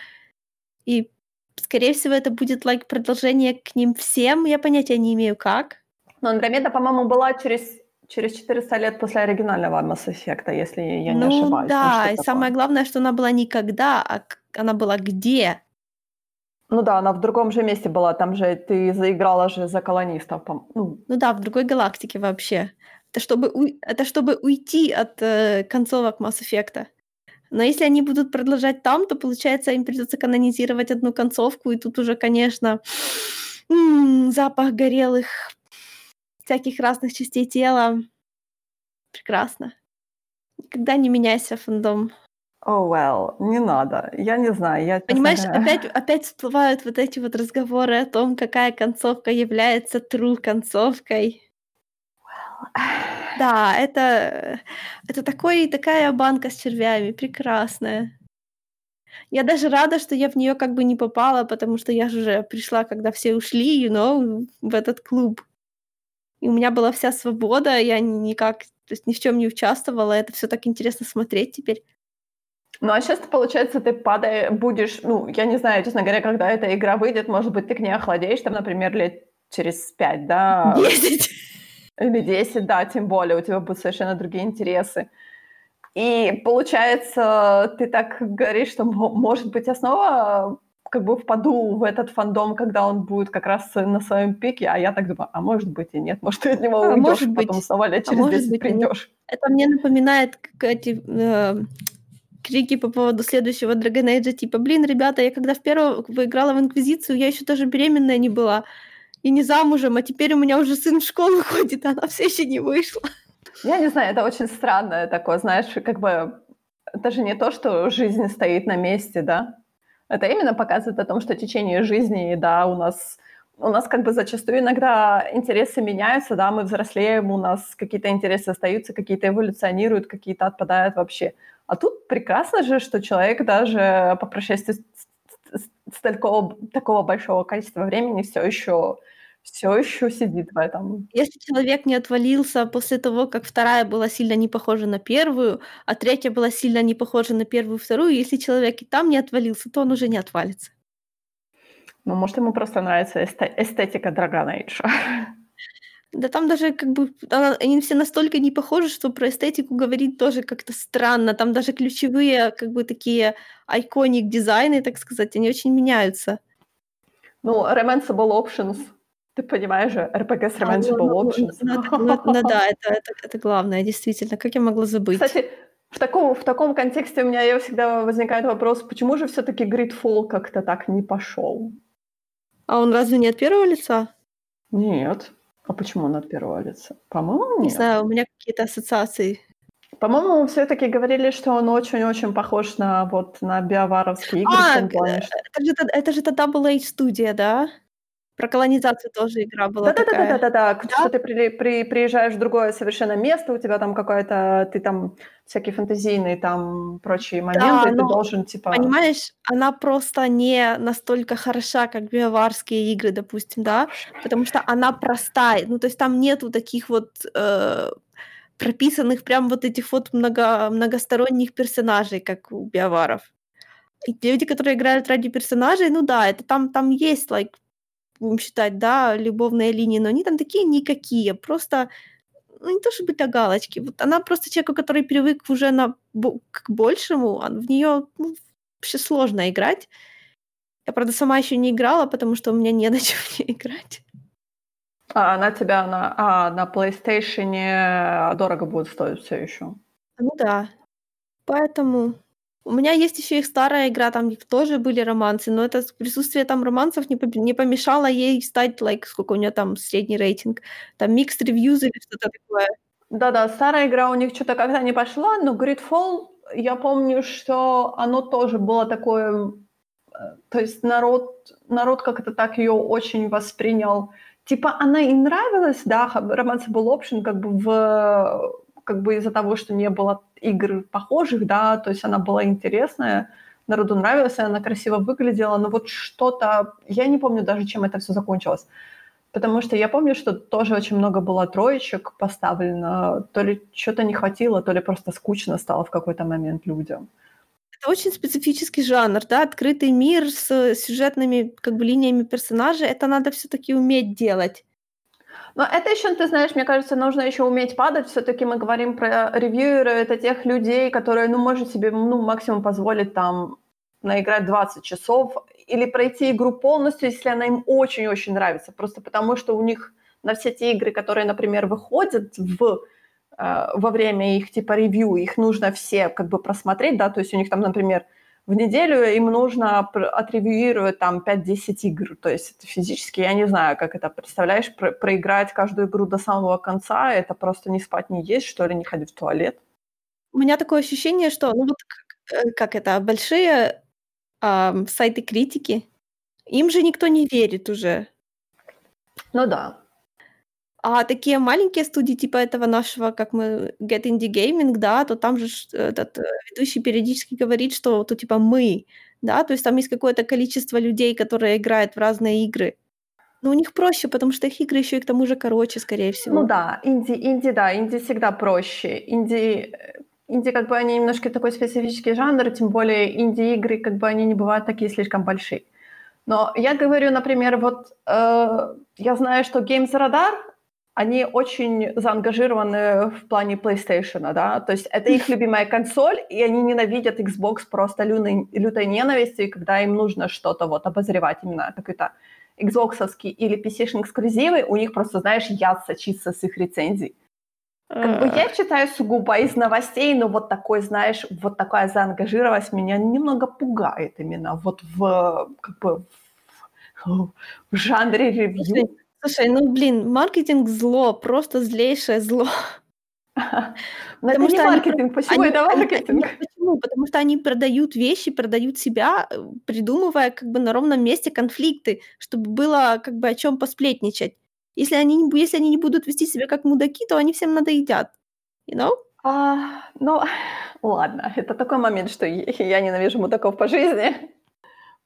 и, скорее всего, это будет, like, продолжение к ним всем, я понятия не имею, как. Но Андромеда, по-моему, была через, через 400 лет после оригинального Mass Effect, если я не ну, ошибаюсь. да, что и такое. самое главное, что она была никогда, а она была где? Ну да, она в другом же месте была. Там же ты заиграла же за колонистов. Ну, Ну да, в другой галактике вообще. Это чтобы, уй- это чтобы уйти от э, концовок Mass Effect. Но если они будут продолжать там, то, получается, им придется канонизировать одну концовку, и тут уже, конечно, м, запах горелых всяких разных частей тела. Прекрасно. Никогда не меняйся, фандом. Oh well, не надо. Я не знаю. Я, Понимаешь, говоря- опять, опять всплывают вот эти вот разговоры о том, какая концовка является true концовкой. (sighs) Да, это, это такой, такая банка с червями, прекрасная. Я даже рада, что я в нее как бы не попала, потому что я же уже пришла, когда все ушли, you know, в этот клуб. И у меня была вся свобода, я никак, то есть ни в чем не участвовала, это все так интересно смотреть теперь. Ну, а сейчас, получается, ты падаешь, будешь, ну, я не знаю, честно говоря, когда эта игра выйдет, может быть, ты к ней охладеешь, там, например, лет через пять, да? Десять. Или 10, да, тем более, у тебя будут совершенно другие интересы. И получается, ты так говоришь, что, мо- может быть, я снова как бы впаду в этот фандом, когда он будет как раз на своем пике, а я так думаю, а может быть и нет, может ты от него А уйдешь, может потом быть. снова лет А через может 10 быть и нет. придешь. Это мне напоминает как эти э, крики по поводу следующего Dragon Age, типа, блин, ребята, я когда в первого выиграла в Инквизицию, я еще даже беременная не была и не замужем, а теперь у меня уже сын в школу (laughs) ходит, а она все еще не вышла. Я не знаю, это очень странное такое, знаешь, как бы это же не то, что жизнь стоит на месте, да? Это именно показывает о том, что течение жизни, да, у нас у нас как бы зачастую иногда интересы меняются, да, мы взрослеем, у нас какие-то интересы остаются, какие-то эволюционируют, какие-то отпадают вообще. А тут прекрасно же, что человек даже по прошествии с такого, такого большого количества времени все еще все еще сидит в этом. Если человек не отвалился после того, как вторая была сильно не похожа на первую, а третья была сильно не похожа на первую вторую, если человек и там не отвалился, то он уже не отвалится. Ну, может, ему просто нравится эстетика Dragon (laughs) Age. Да там даже как бы они все настолько не похожи, что про эстетику говорить тоже как-то странно. Там даже ключевые как бы такие iconic дизайны, так сказать, они очень меняются. Ну, Remanceable Options. Ты понимаешь же, RPG с Remanceable ну, Options. Ну, ну, ну да, это, это, это главное, действительно. Как я могла забыть? Кстати, в таком, в таком контексте у меня всегда возникает вопрос, почему же все-таки Gridfall как-то так не пошел? А он разве не от первого лица? Нет. А почему он от первого лица? По-моему, нет. Не знаю, у меня какие-то ассоциации. По-моему, все-таки говорили, что он очень-очень похож на вот на биоваровские игры. А, это же, это же та Double H студия, да? Про колонизацию тоже игра была да, да. что ты при, при, приезжаешь в другое совершенно место, у тебя там какое-то, ты там всякие фантазийные там прочие моменты, да, ты должен типа... Понимаешь, она просто не настолько хороша, как биоварские игры, допустим, да, потому что она простая, ну то есть там нету таких вот... Э, прописанных прям вот этих вот много, многосторонних персонажей, как у биоваров. И люди, которые играют ради персонажей, ну да, это там, там есть, like, будем считать, да, любовные линии, но они там такие никакие, просто ну, не то чтобы для галочки. Вот она просто человеку, который привык уже на, к большему, а в нее ну, вообще сложно играть. Я, правда, сама еще не играла, потому что у меня не на (laughs) чем не играть. А она тебя на, а, на PlayStation дорого будет стоить все еще. Ну да. Поэтому у меня есть еще их старая игра, там тоже были романсы, но это присутствие там романсов не, не помешало ей стать, like, сколько у нее там средний рейтинг, там mixed reviews или что-то такое. Да-да, старая игра у них что-то как-то не пошла, но Gridfall, я помню, что оно тоже было такое, э, то есть народ, народ как-то так ее очень воспринял. Типа она и нравилась, да, романс был option как бы в как бы из-за того, что не было игр похожих, да, то есть она была интересная, народу нравилась, она красиво выглядела, но вот что-то, я не помню даже, чем это все закончилось. Потому что я помню, что тоже очень много было троечек поставлено, то ли что-то не хватило, то ли просто скучно стало в какой-то момент людям. Это очень специфический жанр, да, открытый мир с сюжетными как бы линиями персонажей, это надо все-таки уметь делать. Но это еще, ты знаешь, мне кажется, нужно еще уметь падать. Все-таки мы говорим про ревьюеры, это тех людей, которые, ну, может себе, ну, максимум позволить там наиграть 20 часов или пройти игру полностью, если она им очень-очень нравится. Просто потому, что у них на все те игры, которые, например, выходят в, э, во время их типа ревью, их нужно все как бы просмотреть, да, то есть у них там, например, в неделю им нужно отревьюировать там 5-10 игр. То есть это физически, я не знаю, как это представляешь, про- проиграть каждую игру до самого конца, это просто не спать, не есть, что ли, не ходить в туалет. У меня такое ощущение, что, ну вот как, э, как это, большие а, сайты критики, им же никто не верит уже. Ну да. А такие маленькие студии, типа этого нашего, как мы, Get Indie Gaming, да, то там же этот э, ведущий периодически говорит, что то типа мы, да, то есть там есть какое-то количество людей, которые играют в разные игры. Но у них проще, потому что их игры еще и к тому же короче, скорее всего. Ну да, инди, инди, да, инди всегда проще. Инди, э, инди как бы они немножко такой специфический жанр, тем более инди-игры как бы они не бывают такие слишком большие. Но я говорю, например, вот э, я знаю, что Games Radar они очень заангажированы в плане PlayStation, да, то есть это их (laughs) любимая консоль, и они ненавидят Xbox просто лютой, лютой ненавистью, когда им нужно что-то вот обозревать именно какой-то Xbox или PC-шный эксклюзивы, у них просто, знаешь, яд сочится с их рецензий. Как бы я читаю сугубо из новостей, но вот такой, знаешь, вот такая заангажированность меня немного пугает именно вот в, как бы, в, в жанре ревью. Слушай, ну, блин, маркетинг зло, просто злейшее зло. (laughs) Но это Потому не что они маркетинг. Почему они это они маркетинг? нет, почему? Потому что они продают вещи, продают себя, э, придумывая как бы на ровном месте конфликты, чтобы было как бы о чём посплетничать. Если они не если они не будут вести себя как мудаки, то они всем надоедят. You know? А, ну, ладно, это такой момент, что я ненавижу мудаков по жизни,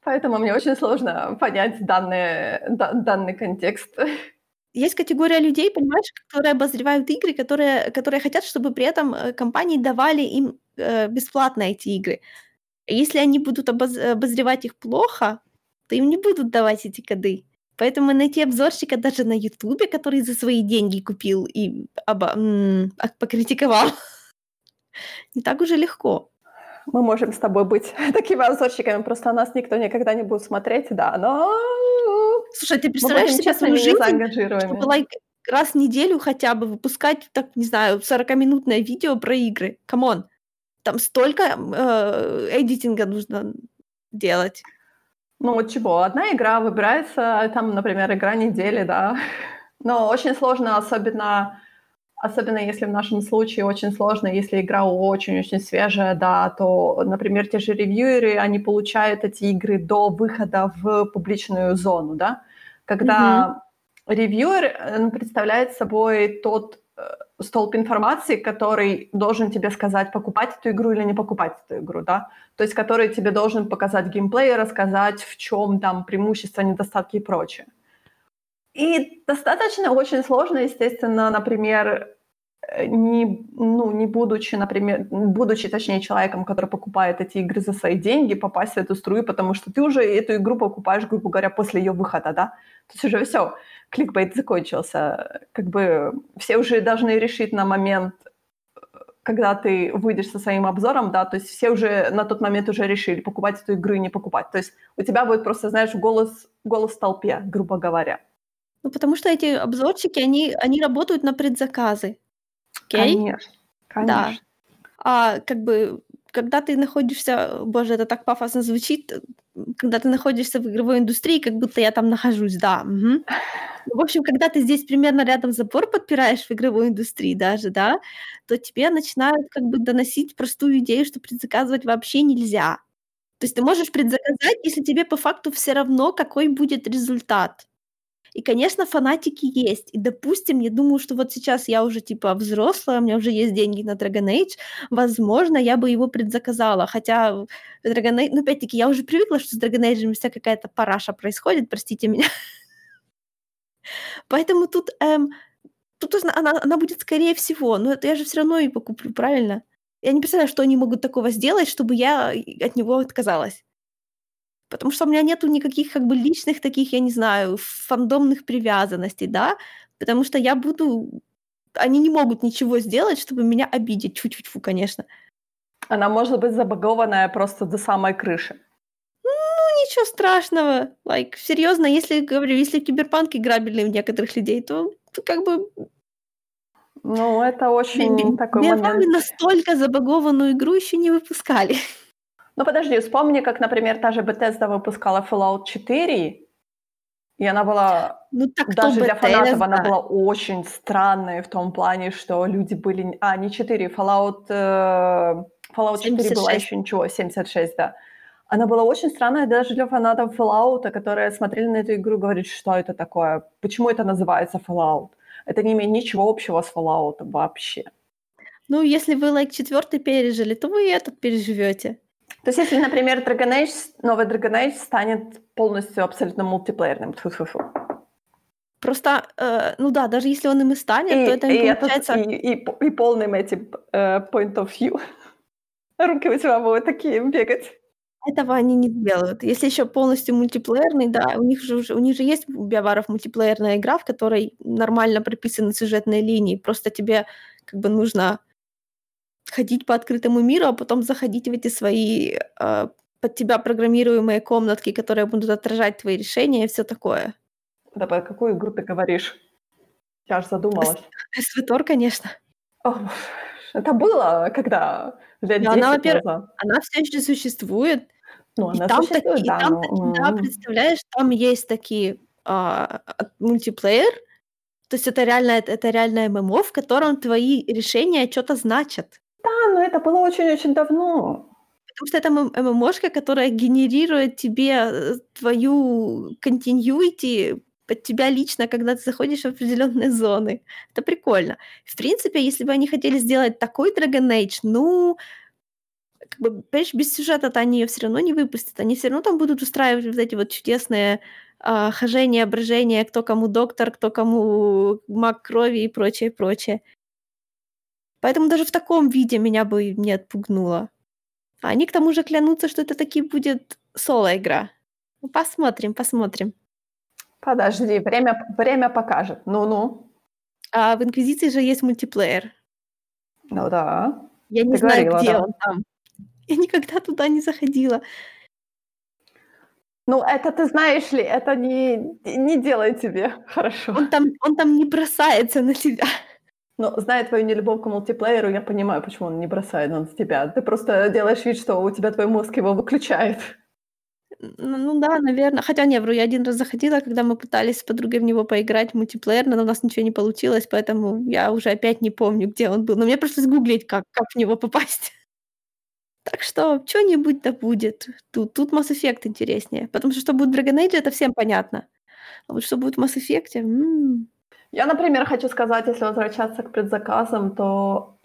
поэтому мне очень сложно понять данный да данный контекст. (laughs) Есть категория людей, понимаешь, которые обозревают игры, которые которые хотят, чтобы при этом, э, компании давали им, э, бесплатно эти игры. Если они будут обоз обозревать их плохо, то им не будут давать эти коды. Поэтому найти обзорщика даже на "Ютубе", который за свои деньги купил и оба м, а, покритиковал, (laughs) не так уже легко. Мы можем с тобой быть (laughs) такими обзорщиками, просто нас никто никогда не будет смотреть, да, но Слушай, ты мы представляешь себе свою жизнь, чтобы, like, раз в неделю хотя бы выпускать, так, не знаю, 40-минутное видео про игры? Come on! Там столько, э, эдитинга нужно делать. Ну вот чего, одна игра выбирается, там, например, игра недели, да. (laughs) Но очень сложно, особенно особенно если в нашем случае очень сложно, если игра очень-очень свежая, да, то, например, те же ревьюеры, они получают эти игры до выхода в публичную зону, да. Когда Мгм. ревьюер, э, представляет собой тот, э, столб информации, который должен тебе сказать, покупать эту игру или не покупать эту игру, да. То есть который тебе должен показать геймплей, рассказать, в чём там преимущества, недостатки и прочее. И достаточно очень сложно, естественно, например, э, не ну, не будучи, например, будучи, точнее, человеком, который покупает эти игры за свои деньги, попасть в эту струю, потому что ты уже эту игру покупаешь, грубо говоря, после её выхода, да. То есть уже всё, кликбейт закончился. Как бы все уже должны решить на момент, э, когда ты выйдешь со своим обзором, да, то есть все уже на тот момент уже решили, покупать эту игру и не покупать. То есть у тебя будет просто, знаешь, голос голос в толпе, грубо говоря. Ну, потому что эти обзорщики, они они работают на предзаказы. Окей? Конечно, Да. конечно. А, как бы, когда ты находишься, боже, это так пафосно звучит, когда ты находишься в игровой индустрии, как будто я там нахожусь, да, мгм. В общем, когда ты здесь примерно рядом забор подпираешь в игровой индустрии даже, да, то тебе начинают как бы доносить простую идею, что предзаказывать вообще нельзя. То есть ты можешь предзаказать, если тебе по факту всё равно, какой будет результат. И, конечно, фанатики есть. И, допустим, я думаю, что вот сейчас я уже типа взрослая, у меня уже есть деньги на Dragon Age, возможно, я бы его предзаказала. Хотя Dragon Age, ну, опять-таки, я уже привыкла, что с Dragon Age вся какая-то параша происходит, простите меня. Поэтому тут, эм, тут она она будет скорее всего, но это я же всё равно её покуплю, правильно? Я не представляю, что они могут такого сделать, чтобы я от него отказалась. Потому что у меня нету никаких как бы личных таких, я не знаю, фандомных привязанностей, да. Потому что я буду они не могут ничего сделать, чтобы меня обидеть. Тьфу-тьфу-тьфу, конечно. Она может быть забагованная просто до самой крыши. Ну, ничего страшного. Like, серьёзно, если, говорю, если киберпанк играбельный у некоторых людей, то то как бы Ну, это очень ми такой момент. настолько забагованную игру ещё не выпускали. Ну, подожди, вспомни, как, например, та же Bethesda выпускала Fallout 4, и она была Ну, так даже для фанатов она Bethesda. была очень странной в том плане, что люди были а, не 4, Fallout, э, Fallout 4 была 76. ещё ничего, 76, да. Она была очень странная даже для фанатов Fallout, которые смотрели на эту игру и говорили: "Что это такое? Почему это называется Fallout? Это не имеет ничего общего с Fallout вообще". Ну, если вы, like, 4 пережили, то вы и этот переживёте. То есть если, например, Dragon Age, новый Dragon Age станет полностью абсолютно мультиплеерным, тьфу-тьфу-тьфу. Просто, э, ну да, даже если он им и станет, И то это и этот, получается и и п и полным этим, э, point of view. (laughs) Руки у тебя будут такие бегать. Этого они не сделают. Если ещё полностью мультиплеерный, да, у них же у них же есть у биоваров мультиплеерная игра, в которой нормально прописаны сюжетные линии. Просто тебе как бы нужно ходить по открытому миру, а потом заходить в эти свои, э, под тебя программируемые комнатки, которые будут отражать твои решения и всё такое. Да про какую игру ты говоришь? Я аж задумалась. SWTOR, конечно. Ох, это было когда? Лет Но она, 10 во-первых, назад. она всё ещё существует. Ну, И она там существует, такие, да, там но такие, да, представляешь, там есть такие, а, мультиплеер. То есть это реально это это реальное ММО, в котором твои решения чё-то значат. Это было очень-очень давно. Потому что это ММОшка, которая генерирует тебе, э, твою continuity под тебя лично, когда ты заходишь в определённые зоны. Это прикольно. В принципе, если бы они хотели сделать такой Dragon Age, ну, как бы, понимаешь, без сюжета-то они её всё равно не выпустят. Они всё равно там будут устраивать вот эти вот чудесные, а, хожения, брожения, кто кому доктор, кто кому маг крови и прочее, прочее. Поэтому даже в таком виде меня бы не отпугнуло. А они, к тому же, клянутся, что это таки будет соло-игра. Ну, посмотрим, посмотрим. Подожди, время время покажет. Ну-ну. А в "Инквизиции" же есть мультиплеер. Ну да. Я не Ты знаю, говорила, где да. он там. Я никогда туда не заходила. Ну, это, ты знаешь ли, это не не делает тебе хорошо. Он там он там не бросается на тебя. Ну, зная твою нелюбовь к мультиплееру, я понимаю, почему он не бросает на тебя. Ты просто делаешь вид, что у тебя твой мозг его выключает. Ну да, наверно. Хотя не, вру, я 1 раз заходила, когда мы пытались с подругой в него поиграть мультиплеер, но у нас ничего не получилось, поэтому я уже опять не помню, где он был. Но мне пришлось гуглить, как как в него попасть. (laughs) Так что чё-нибудь да будет. Тут тут Mass Effect интереснее. Потому что, что будет в Dragon Age, это всем понятно. А вот что будет в Mass Effect, м. Я, например, хочу сказать, если возвращаться к предзаказам, то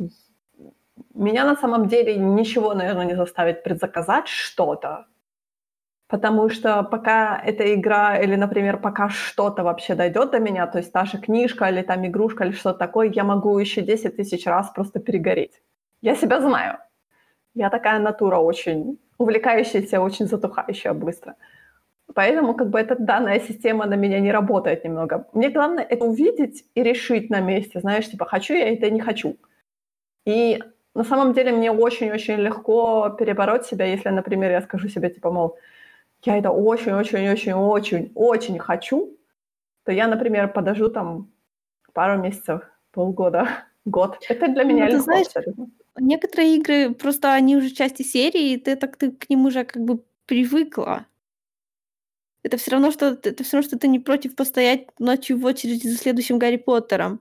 меня на самом деле ничего, наверно, не заставит предзаказать что-то. Потому что пока эта игра или, например, пока что-то вообще дойдёт до меня, то есть та же книжка или там игрушка, или что-то такое, я могу ещё 10 тысяч раз просто перегореть. Я себя знаю. Я такая натура очень увлекающаяся, очень затухающая быстро. Поэтому как бы эта данная система на меня не работает немного. Мне главное это увидеть и решить на месте, знаешь, типа хочу я это, не хочу. И на самом деле мне очень-очень легко перебороть себя, если, например, я скажу себе, типа, мол, я это очень-очень-очень-очень хочу, то я, например, подожду там пару месяцев, полгода, (laughs) год. Это для меня Ну, легко знаешь, абсолютно. некоторые игры, просто они уже части серии, и ты так ты к ним уже как бы привыкла. Это всё равно, что это всё равно, что ты не против постоять ночью в очереди за следующим Гарри Поттером.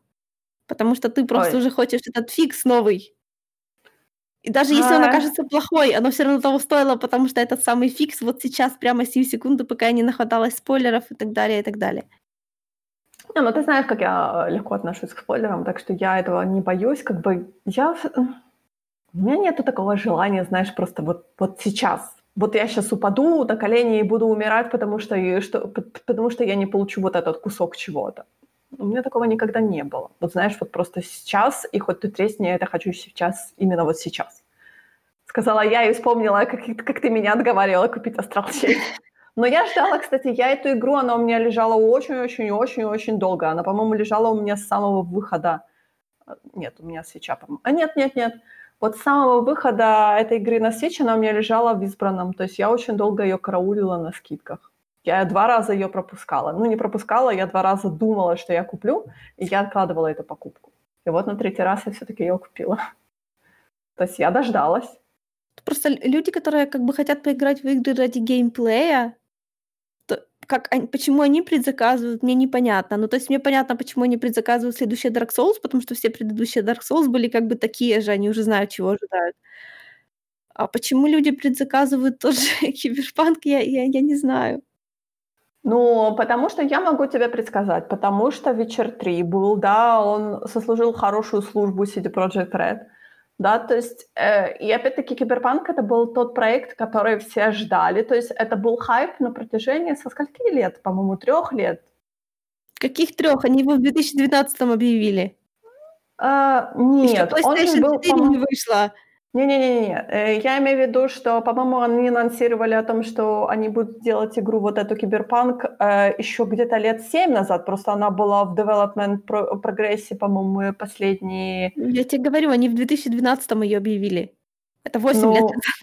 Потому что ты просто Ой. уже хочешь этот фикс новый. И даже если он А. окажется плохой, оно всё равно того стоило, потому что этот самый фикс вот сейчас, прямо сию секунду, пока я не нахваталась спойлеров и так далее, и так далее. Не, ну ты знаешь, как я легко отношусь к спойлерам, так что я этого не боюсь. Как бы я у меня нету такого желания, знаешь, просто вот вот сейчас. Вот я щас упаду на колени и буду умирать, потому что и что потому что я не получу вот этот кусок чего-то. У меня такого никогда не было. Вот знаешь, вот просто сейчас, и хоть ты тресни, я это хочу сейчас, именно вот сейчас. Сказала я и вспомнила, как как ты меня отговаривала купить Chain. Но я ждала, кстати, я эту игру, она у меня лежала очень-очень-очень-очень долго. Она, по-моему, лежала у меня с самого выхода. Нет, у меня свеча, по-моему. А нет нет нет. Вот с самого выхода этой игры на Switch она у меня лежала в избранном. То есть я очень долго её караулила на скидках. Я 2 раза её пропускала. Ну, не пропускала, я 2 раза думала, что я куплю, и я откладывала эту покупку. И вот на 3 раз я всё-таки её купила. То есть я дождалась. Просто люди, которые как бы хотят поиграть в игры ради геймплея, как почему они предзаказывают, мне непонятно. Ну, то есть мне понятно, почему они предзаказывают следующие Dark Souls, потому что все предыдущие Dark Souls были как бы такие же, они уже знают, чего ожидают. А почему люди предзаказывают (laughs) тот же Cyberpunk, я я я не знаю. Ну, потому что я могу тебе предсказать. Потому что Witcher 3 был, да, он сослужил хорошую службу CD Projekt Red. Да, то есть, э, и опять-таки Cyberpunk- это был тот проект, который все ждали. То есть это был хайп на протяжении со скольки лет? По-моему, 3 лет. Каких 3? Они его в 2012 объявили. А, нет, он же PlayStation был, 4 не вышла. Не не не не не. Э, я имею в виду, что, по-моему, они анонсировали о том, что они будут делать игру, вот эту Cyberpunk, э, ещё где-то лет 7 назад. Просто она была в development про прогрессе, по-моему, последние Я те говорю, они в 2012 её объявили. Это 8 лет Ну, назад.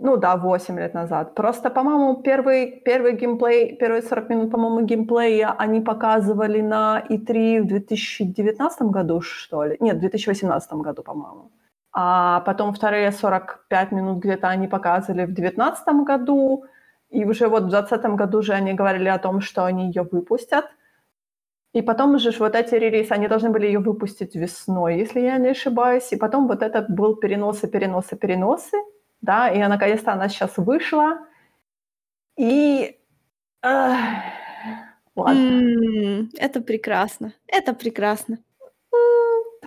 ну да, 8 лет назад. Просто, по-моему, первый, первый геймплей, первые 40 минут, по-моему, геймплея они показывали на E3 в 2019 году, что ли? Нет, в 2018 году, по-моему. А потом вторые 45 минут где-то они показывали в 2019 году, и уже вот в 2020 году же они говорили о том, что они ее выпустят. И потом уже вот эти релизы, они должны были ее выпустить весной, если я не ошибаюсь. И потом вот этот был переносы, переносы, переносы да, и наконец-то она сейчас вышла, и... Эх, ладно. Mm, это прекрасно, это прекрасно.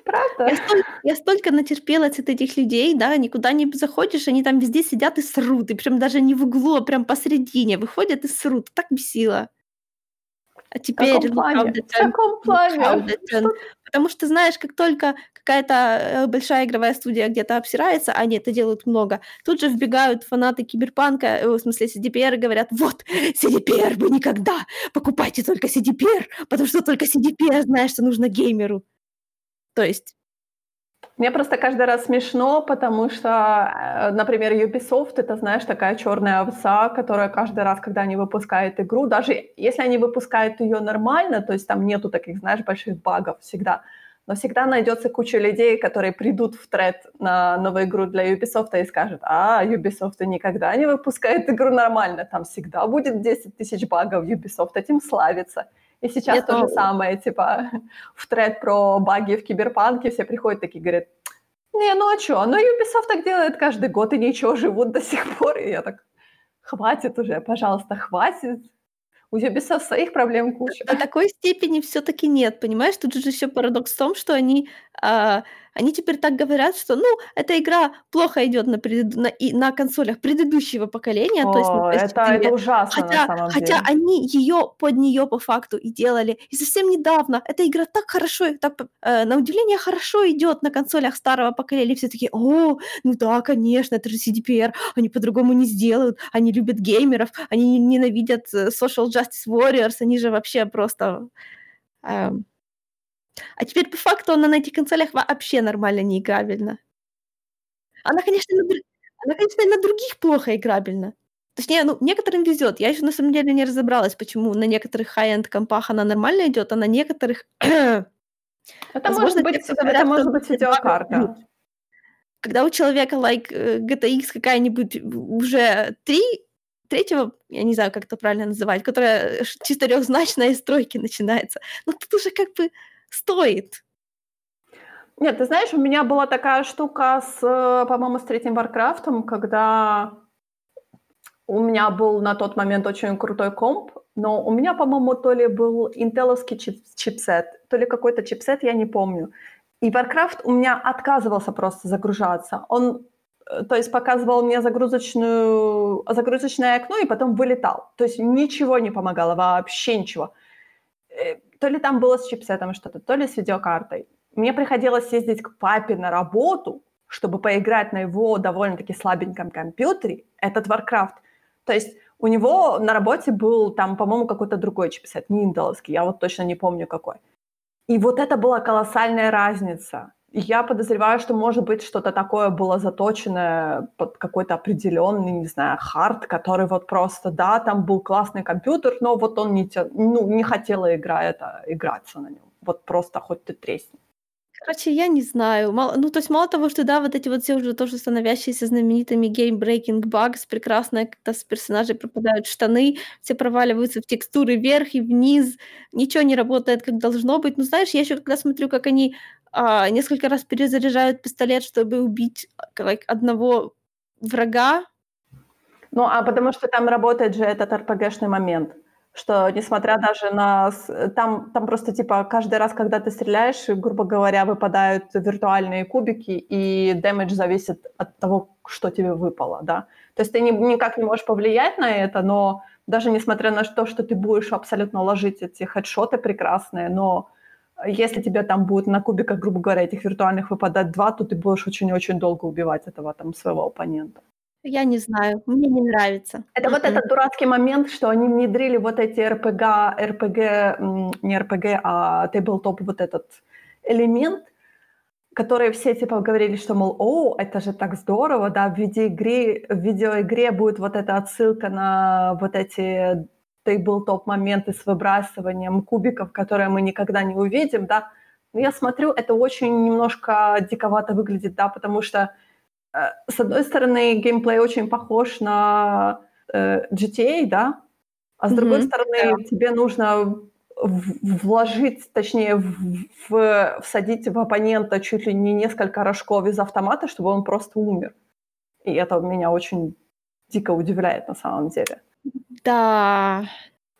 Правда? Я столько, я столько натерпелась от этих людей, да, никуда не заходишь, они там везде сидят и срут, и прям даже не в углу, а прям посередине выходят и срут, так бесило. А теперь... В каком плане? В каком плане? Потому что, знаешь, как только какая-то э, большая игровая студия где-то обсирается, а они это делают много, тут же вбегают фанаты киберпанка, э, в смысле CDPR, и говорят, вот, CDPR, вы никогда покупайте только CDPR, потому что только CDPR знаешь, что нужно геймеру. То есть мне просто каждый раз смешно, потому что, э, например, Ubisoft это, знаешь, такая черная овца, которая каждый раз, когда они выпускают игру, даже если они выпускают ее нормально, то есть там нету таких, знаешь, больших багов всегда, но всегда найдется куча людей, которые придут в тред на новую игру для Ubisoft и скажут, а, Ubisoft никогда не выпускает игру нормально, там всегда будет 10 тысяч багов, Ubisoft этим славится. И сейчас Это... то же самое, типа, (laughs) в тред про баги в киберпанке все приходят такие, говорят, не, ну а что, ну Ubisoft так делает каждый год, и ничего, (laughs) живут до сих пор. И я так, хватит уже, пожалуйста, хватит. У Ubisoft своих проблем куча. До такой степени все таки нет, понимаешь? Тут же еще парадокс в том, что они а, они теперь так говорят, что, ну, эта игра плохо идет на, пред... на, и, на консолях предыдущего поколения, О, то есть на это, это ужасно хотя, на самом хотя деле. они ее под нее по факту и делали. И совсем недавно эта игра так хорошо, так, э, на удивление хорошо идет на консолях старого поколения. Все такие, о, ну да, конечно, это же CDPR, они по-другому не сделают, они любят геймеров, они ненавидят э, Social Justice Warriors, они же вообще просто... Э, а теперь по факту она на этих консолях вообще нормально не играбельна. Она, конечно, на, она, конечно, и на других плохо играбельна. Точнее, ну, некоторым везет. Я еще на самом деле не разобралась, почему на некоторых high-end компах она нормально идет, а на некоторых... (clears throat) это может быть, это говорят, может быть видеокарта. Когда у человека, like, э, GTX какая-нибудь уже 3, третьего, я не знаю, как это правильно называть, которая четырехзначная из тройки начинается, ну тут уже как бы стоит. Нет, ты знаешь, у меня была такая штука с, по-моему, с третьим Warcraft-ом, когда у меня был на тот момент очень крутой комп, но у меня, по-моему, то ли был интеловский чип- чипсет, то ли какой-то чипсет, я не помню. И Warcraft у меня отказывался просто загружаться. Он, э, то есть, показывал мне загрузочную, загрузочное окно и потом вылетал. То есть ничего не помогало, вообще ничего. То ли там было с чипсетом что-то, то ли с видеокартой. Мне приходилось ездить к папе на работу, чтобы поиграть на его довольно-таки слабеньком компьютере, этот Warcraft. То есть у него на работе был там, по-моему, какой-то другой чипсет, не интеловский, я вот точно не помню какой. И вот это была колоссальная разница. Я подозреваю, что, может быть, что-то такое было заточенное под какой-то определенный, не знаю, хард, который вот просто, да, там был классный компьютер, но вот он не, ну, не хотела игра это, играться на нем. Вот просто хоть ты тресни. Короче, я не знаю. Мало, ну, то есть мало того, что, да, вот эти вот все уже тоже становящиеся знаменитыми game-breaking bugs, прекрасные, когда с персонажей пропадают штаны, все проваливаются в текстуры вверх и вниз, ничего не работает, как должно быть. Ну, знаешь, я еще когда смотрю, как они а, несколько раз перезаряжают пистолет, чтобы убить like, одного врага. Ну, а потому что там работает же этот RPG-шный момент, что несмотря даже на... Там, там просто типа каждый раз, когда ты стреляешь, грубо говоря, выпадают виртуальные кубики, и дэмэдж зависит от того, что тебе выпало, да. То есть ты не, никак не можешь повлиять на это, но даже несмотря на то, что ты будешь абсолютно ложить эти хедшоты прекрасные, но если тебе там будет на кубиках, грубо говоря, этих виртуальных выпадать два, то ты будешь очень-очень долго убивать этого там своего оппонента. Я не знаю, мне не нравится. Это вот этот дурацкий момент, что они внедрили вот эти РПГ, РПГ, не РПГ, а тейблтоп вот этот элемент. которые все типа говорили, что, мол, о, это же так здорово, да, в, видеоигре, в видеоигре будет вот эта отсылка на вот эти тейбл-топ моменты с выбрасыванием кубиков, которые мы никогда не увидим, да. Но я смотрю, это очень немножко диковато выглядит, да, потому что, э, с одной стороны, геймплей очень похож на э, GTA, да, а с mm-hmm. другой стороны, yeah. тебе нужно вложить, точнее, в, в, всадить в оппонента чуть ли не несколько рожков из автомата, чтобы он просто умер. И это меня очень дико удивляет на самом деле. Да. (laughs)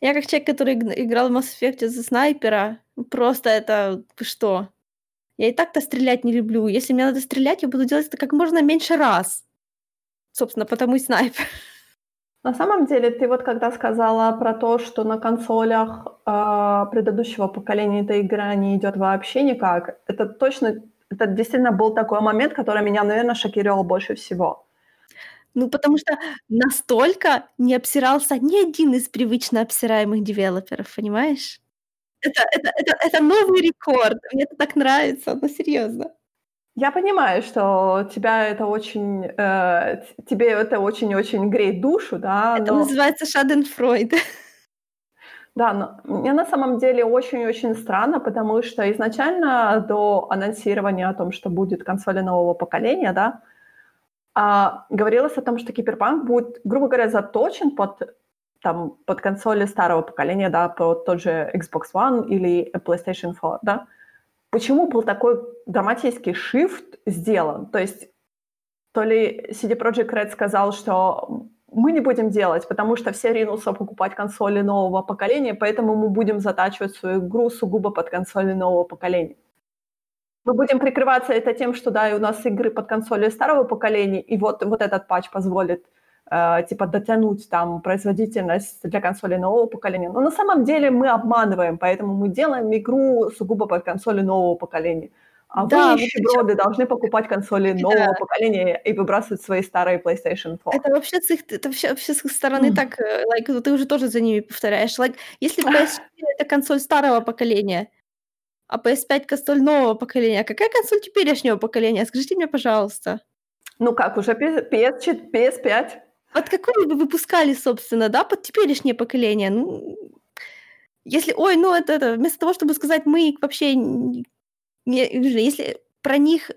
Я как человек, который играл в Mass Effect за снайпера, просто это что? Я и так-то стрелять не люблю. Если мне надо стрелять, я буду делать это как можно меньше раз. Собственно, потому и снайпер. На самом деле, ты вот когда сказала про то, что на консолях э, предыдущего поколения эта игра не идет вообще никак, это точно, это действительно был такой момент, который меня, наверное, шокировал больше всего. Ну, потому что настолько не обсирался ни один из привычно обсираемых девелоперов, понимаешь? Это, это, это, это новый рекорд. Мне это так нравится, ну серьезно. Я понимаю, что тебя это очень, э, тебе это очень-очень греет душу, да. Это но... называется Шаденфройд. Да, но мне на самом деле очень-очень странно, потому что изначально до анонсирования о том, что будет консоли нового поколения, да, а, говорилось о том, что Киберпанк будет, грубо говоря, заточен под там, под консоли старого поколения, да, под тот же Xbox One или PlayStation 4, да. Почему был такой драматический shift сделан? То есть то ли CD Projekt Red сказал, что мы не будем делать, потому что все ринутся покупать консоли нового поколения, поэтому мы будем затачивать свою игру сугубо под консоли нового поколения. Мы будем прикрываться это тем, что да, и у нас игры под консоли старого поколения, и вот, вот этот патч позволит э, типа дотянуть там производительность для консоли нового поколения. Но на самом деле мы обманываем, поэтому мы делаем игру сугубо под консоли нового поколения. А да, вы, нищеброды, должны покупать консоли нового да. поколения и выбрасывать свои старые PlayStation 4. Это вообще с их, это вообще, вообще с их стороны mm. так, э, like, ты уже тоже за ними повторяешь. Like, если PS4 это консоль старого поколения, а PS5 консоль нового поколения, а какая консоль теперешнего поколения? Скажите мне, пожалуйста. Ну как, уже PS, PS5? Вот какой вы выпускали, собственно, да, под теперешнее поколение? Ну, если, ой, ну это, это вместо того, чтобы сказать, мы вообще не, если про них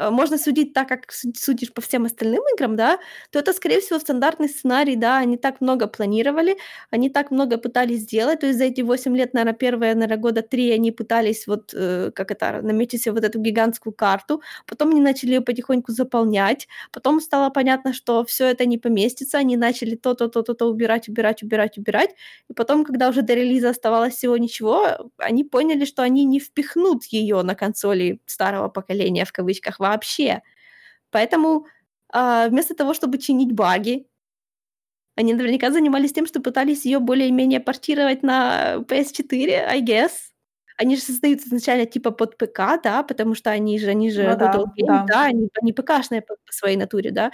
можно судить так, как судишь по всем остальным играм, да, то это, скорее всего, стандартный сценарий, да, они так много планировали, они так много пытались сделать, то есть за эти 8 лет, наверное, первые, наверное, года 3 они пытались вот, э, как это, наметить себе вот эту гигантскую карту, потом они начали ее потихоньку заполнять, потом стало понятно, что все это не поместится, они начали то-то, то-то, то убирать, убирать, убирать, убирать, и потом, когда уже до релиза оставалось всего ничего, они поняли, что они не впихнут ее на консоли старого поколения, в кавычках, вообще. Поэтому э, вместо того, чтобы чинить баги, они наверняка занимались тем, что пытались ее более-менее портировать на PS4, I guess. Они же создают изначально типа под ПК, да, потому что они же, они же ну, да, да. да, они, они ПКшные по, по своей натуре, да.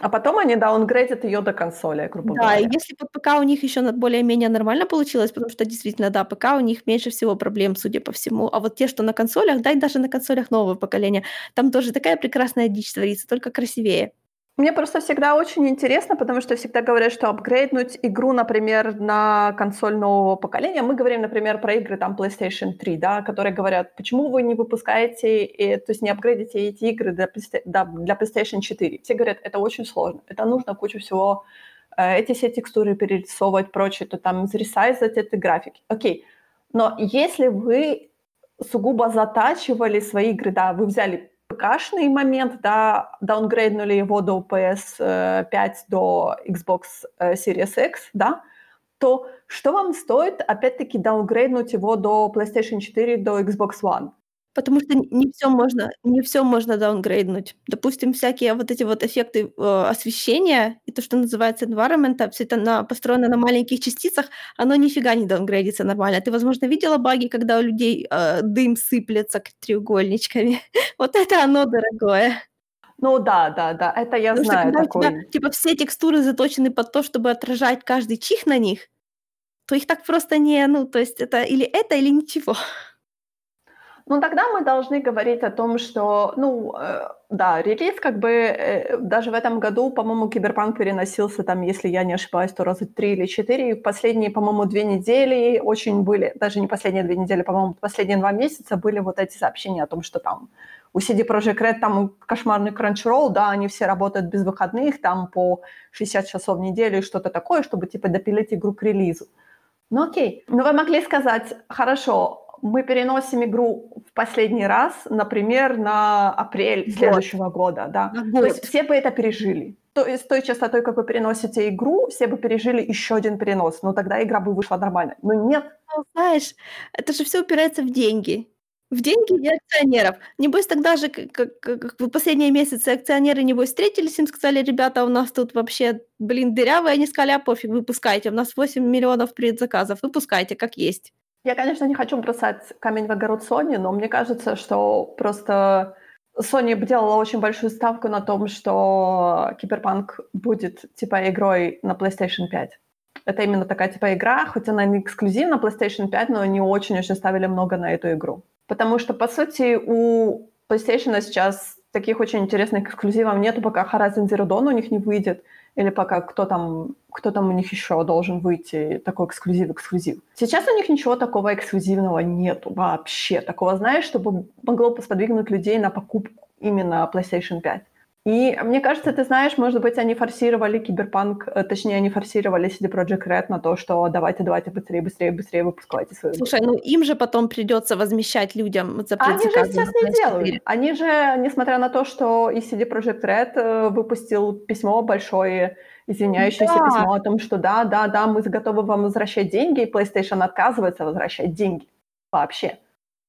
А потом они даунгрейдят ее до консоли, грубо да, говоря. Да, если под ПК у них еще более-менее нормально получилось, потому что действительно, да, ПК у них меньше всего проблем, судя по всему. А вот те, что на консолях, да, и даже на консолях нового поколения, там тоже такая прекрасная дичь творится, только красивее. Мне просто всегда очень интересно, потому что всегда говорят, что апгрейднуть игру, например, на консоль нового поколения. Мы говорим, например, про игры там PlayStation 3, да, которые говорят, почему вы не выпускаете, и, то есть не апгрейдите эти игры для, для PlayStation 4. Все говорят, это очень сложно, это нужно кучу всего, э, эти все текстуры перерисовывать, прочее, то там заресайзать эти графики. Окей, но если вы сугубо затачивали свои игры, да, вы взяли ПКшный момент, да, даунгрейднули его до PS5, э, до Xbox э, Series X, да, то что вам стоит, опять-таки, даунгрейднуть его до PlayStation 4, до Xbox One? Потому что не все можно не все можно даунгрейднуть. Допустим, всякие вот эти вот эффекты, э, освещения и то, что называется environment, все это на построено на маленьких частицах, оно нифига не даунгрейдится нормально. Ты, возможно, видела баги, когда у людей, э, дым сыплется треугольничками? (laughs) Вот это оно дорогое. Ну да, да, да, это я Потому знаю что когда у тебя, типа, все текстуры заточены под то, чтобы отражать каждый чих на них, то их так просто не ну, то есть это или это, или ничего. Ну, тогда мы должны говорить о том, что, ну, э, да, релиз как бы э, даже в этом году, по-моему, Киберпанк переносился там, если я не ошибаюсь, то раза три или четыре. Последние, по-моему, две недели очень были, даже не последние две недели, по-моему, последние два месяца были вот эти сообщения о том, что там у CD Projekt Red там кошмарный Crunchyroll, да, они все работают без выходных, там по 60 часов в неделю и что-то такое, чтобы, типа, допилить игру к релизу. Ну окей. Но вы могли сказать, хорошо, мы переносим игру в последний раз, например, на апрель год. следующего года, да. То есть все бы это пережили. То есть с той частотой, как вы переносите игру, все бы пережили еще один перенос, но тогда игра бы вышла нормально. Но нет. Ну, знаешь, это же все упирается в деньги. В деньги и акционеров. Небось, тогда же, как, как, как в последние месяцы акционеры, небось, встретились, им сказали, ребята, у нас тут вообще, блин, дырявые, они сказали, а пофиг, выпускайте, у нас 8 миллионов предзаказов, выпускайте, как есть. Я, конечно, не хочу бросать камень в огород Sony, но мне кажется, что просто Sony делала очень большую ставку на том, что Киберпанк будет типа игрой на PlayStation 5. Это именно такая типа игра, хоть она не эксклюзивна PlayStation 5, но они очень-очень ставили много на эту игру. Потому что, по сути, у PlayStation сейчас таких очень интересных эксклюзивов нету, пока Horizon Zero Dawn у них не выйдет, или пока кто там, кто там у них еще должен выйти, такой эксклюзив-эксклюзив. Сейчас у них ничего такого эксклюзивного нету вообще. Такого, знаешь, чтобы могло посподвигнуть людей на покупку именно PlayStation 5. И мне кажется, ты знаешь, может быть, они форсировали Киберпанк, э, точнее, они форсировали CD Projekt Red на то, что давайте, давайте быстрее, быстрее, быстрее выпускайте свою Слушай, ну им же потом придется возмещать людям за Они же сейчас не делают. Они же, несмотря на то, что и CD Projekt Red э, выпустил письмо большое, извиняющееся да. письмо о том, что да, да, да, мы готовы вам возвращать деньги, и PlayStation отказывается возвращать деньги вообще.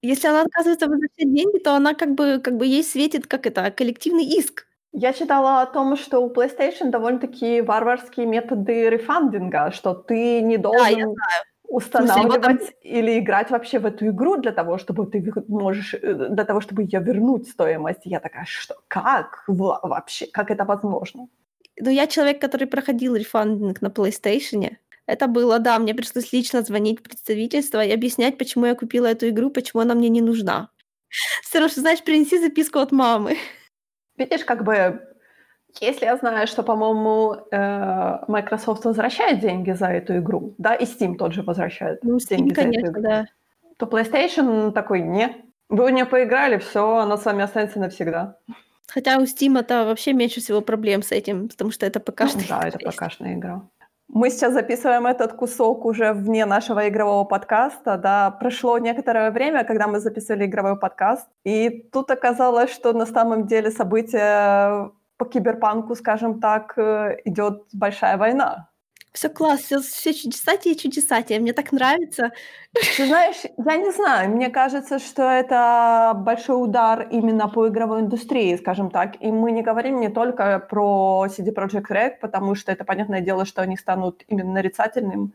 Если она отказывается возвращать деньги, то она как бы, как бы ей светит, как это, коллективный иск. Я читала о том, что у PlayStation довольно-таки варварские методы рефандинга, что ты не должен да, устанавливать вот... или играть вообще в эту игру для того, чтобы ты можешь, э, для того, чтобы ее вернуть стоимость. Я такая, что, как вообще, как это возможно? Ну, я человек, который проходил рефандинг на PlayStation. Это было, да, мне пришлось лично звонить в представительство и объяснять, почему я купила эту игру, почему она мне не нужна. (laughs) Все равно, что, знаешь, принеси записку от мамы. Видишь, как бы, если я знаю, что, по-моему, э, Microsoft возвращает деньги за эту игру, да, и Steam тот же возвращает ну, Steam, деньги конечно, за эту игру, да. то PlayStation такой, не, вы у нее поиграли, все, она с вами останется навсегда. Хотя у Steam это вообще меньше всего проблем с этим, потому что это ПКшная ну, Да, это ПКшная игра. Мы сейчас записываем этот кусок уже вне нашего игрового подкаста, да. Прошло некоторое время, когда мы записывали игровой подкаст, и тут оказалось, что на самом деле события по киберпанку, скажем так, э, идет большая война. Все класс, все, все чудесатие и чудесатие. Мне так нравится. Ты знаешь, я не знаю, мне кажется, что это большой удар именно по игровой индустрии, скажем так. И мы не говорим не только про CD Projekt Red, потому что это понятное дело, что они станут именно нарицательным.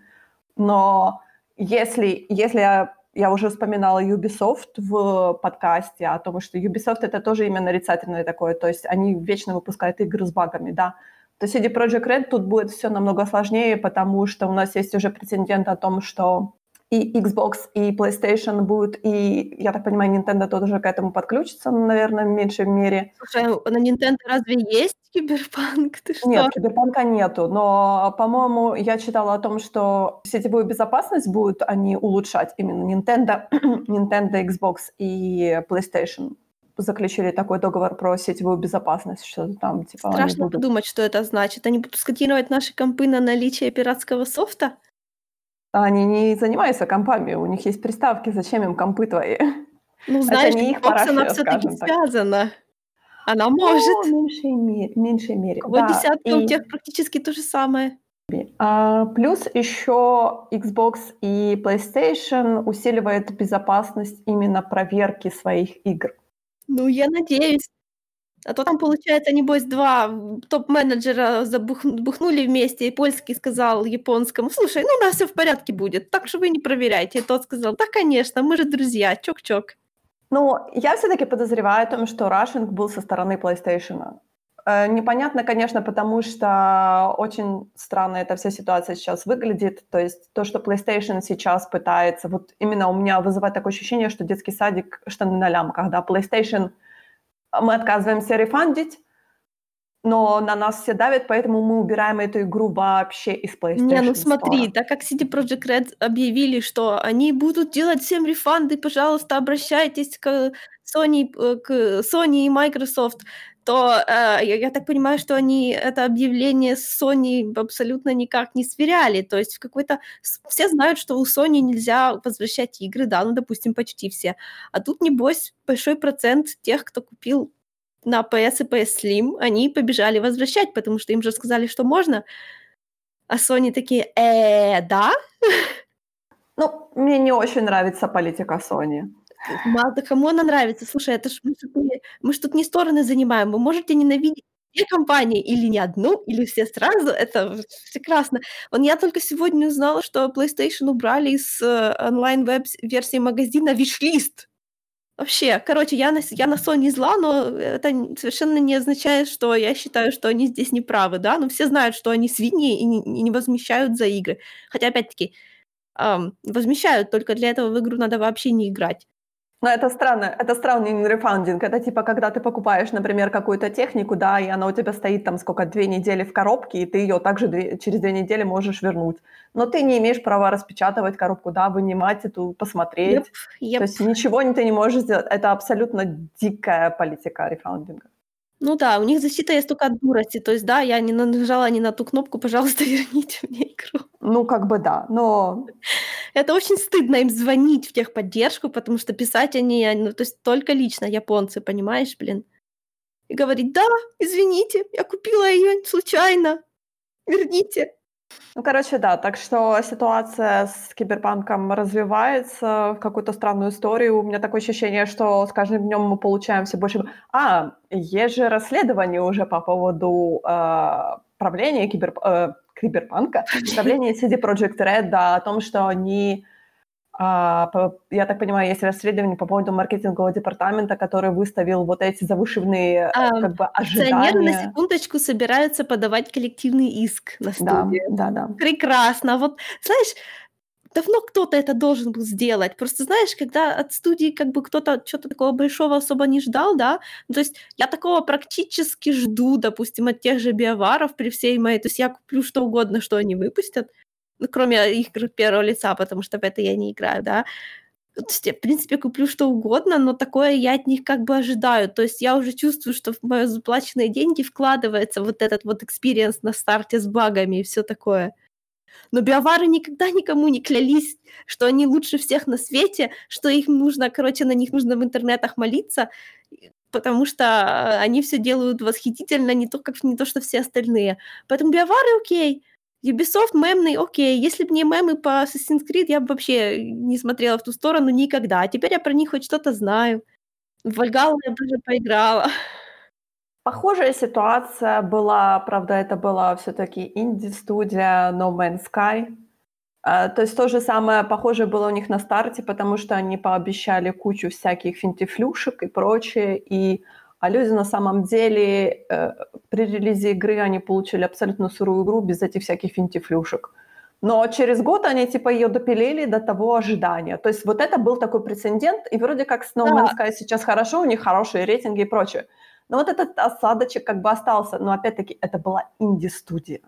Но если, если я, я уже вспоминала Ubisoft в подкасте о том, что Ubisoft это тоже именно нарицательное такое, то есть они вечно выпускают игры с багами, да то CD Projekt Red тут будет все намного сложнее, потому что у нас есть уже прецедент о том, что и Xbox, и PlayStation будут, и, я так понимаю, Nintendo тоже к этому подключится, наверное, в меньшей мере. Слушай, а на Nintendo разве есть киберпанк? Ты что? Нет, киберпанка нету, но, по-моему, я читала о том, что сетевую безопасность будут они улучшать именно Nintendo, (clears throat) Nintendo, Xbox и PlayStation заключили такой договор про сетевую безопасность, что там типа... Страшно будут... подумать, что это значит. Они будут сканировать наши компы на наличие пиратского софта? Они не занимаются компами, у них есть приставки, зачем им компы твои? Ну, знаешь, не их парафия, она все-таки связана. Она может. Ну, в меньшей мере. Меньшей мере. Да, десятка, и... у тех практически то же самое. А, плюс еще Xbox и PlayStation усиливают безопасность именно проверки своих игр. Ну, я надеюсь. А то там, получается, небось, два топ-менеджера забухнули вместе, и польский сказал японскому, слушай, ну у нас все в порядке будет, так что вы не проверяйте. И тот сказал, да, конечно, мы же друзья, чок-чок. Ну, я все-таки подозреваю о том, что рашинг был со стороны PlayStation. Э, непонятно, конечно, потому что очень странно эта вся ситуация сейчас выглядит. То есть то, что PlayStation сейчас пытается, вот именно у меня вызывает такое ощущение, что детский садик штаны на лямках, да, PlayStation мы отказываемся рефандить, но на нас все давят, поэтому мы убираем эту игру вообще из PlayStation Не, ну смотри, Store. так как CD Projekt Red объявили, что они будут делать всем рефанды, пожалуйста, обращайтесь к Sony, э, к Sony и Microsoft, то э, я, я так понимаю, что они это объявление с Sony абсолютно никак не сверяли. То есть в какой-то... Все знают, что у Sony нельзя возвращать игры, да, ну, допустим, почти все. А тут, небось, большой процент тех, кто купил на PS и PS Slim, они побежали возвращать, потому что им же сказали, что можно. А Sony такие, э, да? Ну, мне не очень нравится политика Sony. Мало кому она нравится. Слушай, это ж мы, ж мы ж тут не стороны занимаем. Вы можете ненавидеть все компании или не одну, или все сразу. Это прекрасно. Вон я только сегодня узнала, что PlayStation убрали из э, онлайн-веб-версии магазина виш-лист. Вообще, короче, я на, я на Sony зла, но это совершенно не означает, что я считаю, что они здесь не правы, да, но все знают, что они свиньи и не, и не возмещают за игры. Хотя, опять-таки, эм, возмещают, только для этого в игру надо вообще не играть. Но это странно, это странный рефандинг. Это типа, когда ты покупаешь, например, какую-то технику, да, и она у тебя стоит там сколько, две недели в коробке, и ты ее также две, через две недели можешь вернуть. Но ты не имеешь права распечатывать коробку, да, вынимать эту, посмотреть. Yep, yep. То есть ничего ты не можешь сделать. Это абсолютно дикая политика рефандинга. Ну да, у них защита есть только от дурости. То есть, да, я не нажала не на ту кнопку, (laughs) пожалуйста, верните мне игру. Ну, как бы да, но... Это очень стыдно им звонить в техподдержку, потому что писать они, ну, то есть только лично японцы, понимаешь, блин. И говорить, да, извините, я купила ее случайно, верните. Ну, короче, да, так что ситуация с киберпанком развивается в какую-то странную историю. У меня такое ощущение, что с каждым днем мы получаем все больше... А, есть же расследование уже по поводу э, правления кибер, э, киберпанка, правления CD Projekt Red, да, о том, что они я так понимаю, есть расследование по поводу маркетингового департамента, который выставил вот эти завышенные а, как бы ожидания. на секундочку собираются подавать коллективный иск на студию. Да, да, да. Прекрасно. Вот, знаешь, давно кто-то это должен был сделать. Просто знаешь, когда от студии как бы кто-то что-то такого большого особо не ждал, да, то есть я такого практически жду, допустим, от тех же BioWare-ов при всей моей, то есть я куплю что угодно, что они выпустят, ну, кроме игр первого лица, потому что в это я не играю, да. То есть я, в принципе, куплю что угодно, но такое я от них как бы ожидаю. То есть я уже чувствую, что в мои заплаченные деньги вкладывается вот этот вот experience на старте с багами и все такое. Но биовары никогда никому не клялись, что они лучше всех на свете, что их нужно, короче, на них нужно в интернетах молиться, потому что они все делают восхитительно, не то, как не то, что все остальные. Поэтому биовары окей. Ubisoft мемный, окей. Если бы не мемы по Assassin's Creed, я бы вообще не смотрела в ту сторону никогда. А теперь я про них хоть что-то знаю. В Вальгалу я даже поиграла. Похожая ситуация была, правда, это была все-таки инди-студия No Man's Sky. А, то есть то же самое похожее было у них на старте, потому что они пообещали кучу всяких финтифлюшек и прочее, и а люди на самом деле э, при релизе игры они получили абсолютно сырую игру без этих всяких финтифлюшек. Но через год они типа ее допилили до того ожидания. То есть вот это был такой прецедент, и вроде как с No Man's Sky сейчас хорошо, у них хорошие рейтинги и прочее. Но вот этот осадочек как бы остался. Но опять-таки это была инди-студия.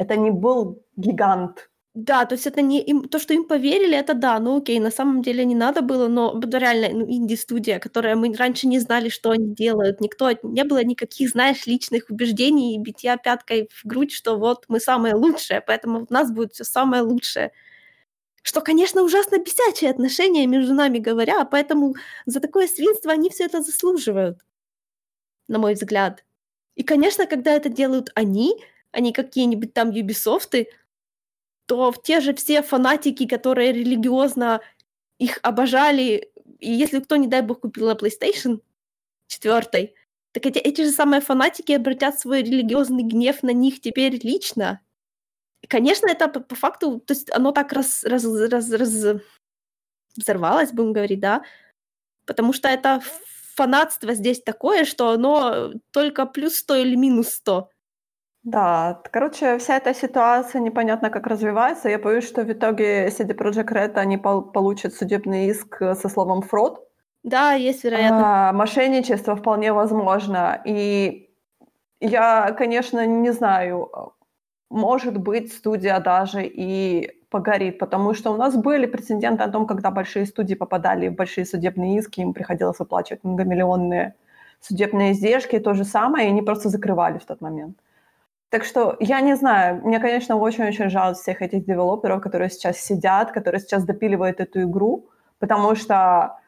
Это не был гигант, да, то есть это не им, то, что им поверили, это да, ну окей, на самом деле не надо было, но реально ну, инди-студия, которая мы раньше не знали, что они делают, никто, не было никаких, знаешь, личных убеждений и битья пяткой в грудь, что вот мы самые лучшие, поэтому у нас будет все самое лучшее. Что, конечно, ужасно бесячие отношения между нами говоря, поэтому за такое свинство они все это заслуживают, на мой взгляд. И, конечно, когда это делают они, не какие-нибудь там Юбисофты, то те же все фанатики, которые религиозно их обожали, и если кто, не дай бог, купил на PlayStation 4, так эти, эти же самые фанатики обратят свой религиозный гнев на них теперь лично. И, конечно, это по, по факту, то есть оно так раз, раз, раз, раз взорвалось, будем говорить, да, потому что это фанатство здесь такое, что оно только плюс 100 или минус 100. Да, короче, вся эта ситуация непонятно как развивается. Я боюсь, что в итоге CD Projekt Red, они пол- получат судебный иск со словом «фрод». Да, есть вероятность. А, мошенничество вполне возможно. И я, конечно, не знаю, может быть, студия даже и погорит, потому что у нас были прецеденты о том, когда большие студии попадали в большие судебные иски, им приходилось выплачивать многомиллионные судебные издержки, то же самое, и они просто закрывали в тот момент. Так что я не знаю, мне, конечно, очень-очень жаль всех этих девелоперов, которые сейчас сидят, которые сейчас допиливают эту игру, потому что,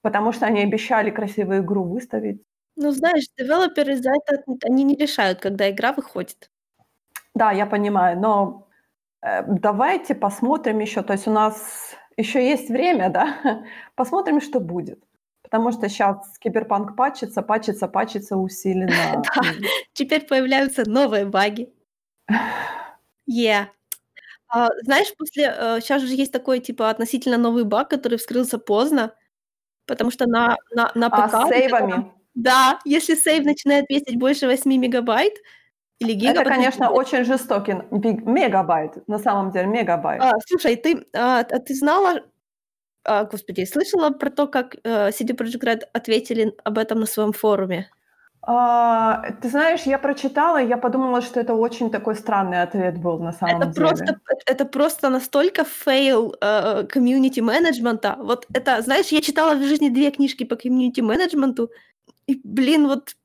потому что они обещали красивую игру выставить. Ну, знаешь, девелоперы за это, они не решают, когда игра выходит. Да, я понимаю, но э, давайте посмотрим еще. То есть у нас еще есть время, да? (laughs) Посмотрим, что будет. Потому что сейчас киберпанк пачется, пачется, пачется усиленно. (laughs) Да, теперь появляются новые баги. Yeah. А, знаешь, после сейчас э, же есть такой, типа, относительно новый баг, который вскрылся поздно, потому что на на на А ПК с сейвами? Да, если сейв начинает весить больше 8 мегабайт, или гигабайт. Это, конечно, очень жестокий мегабайт, на самом деле, мегабайт. А, слушай, ты, а, а ты знала, а, господи, слышала про то, как э, CD Projekt Red ответили об этом на своем форуме? А, ты знаешь, я прочитала, и я подумала, что это очень такой странный ответ был на самом это деле. Просто, это просто настолько fail community uh, менеджмента. Вот это, знаешь, я читала в жизни две книжки по community менеджменту, и, блин, вот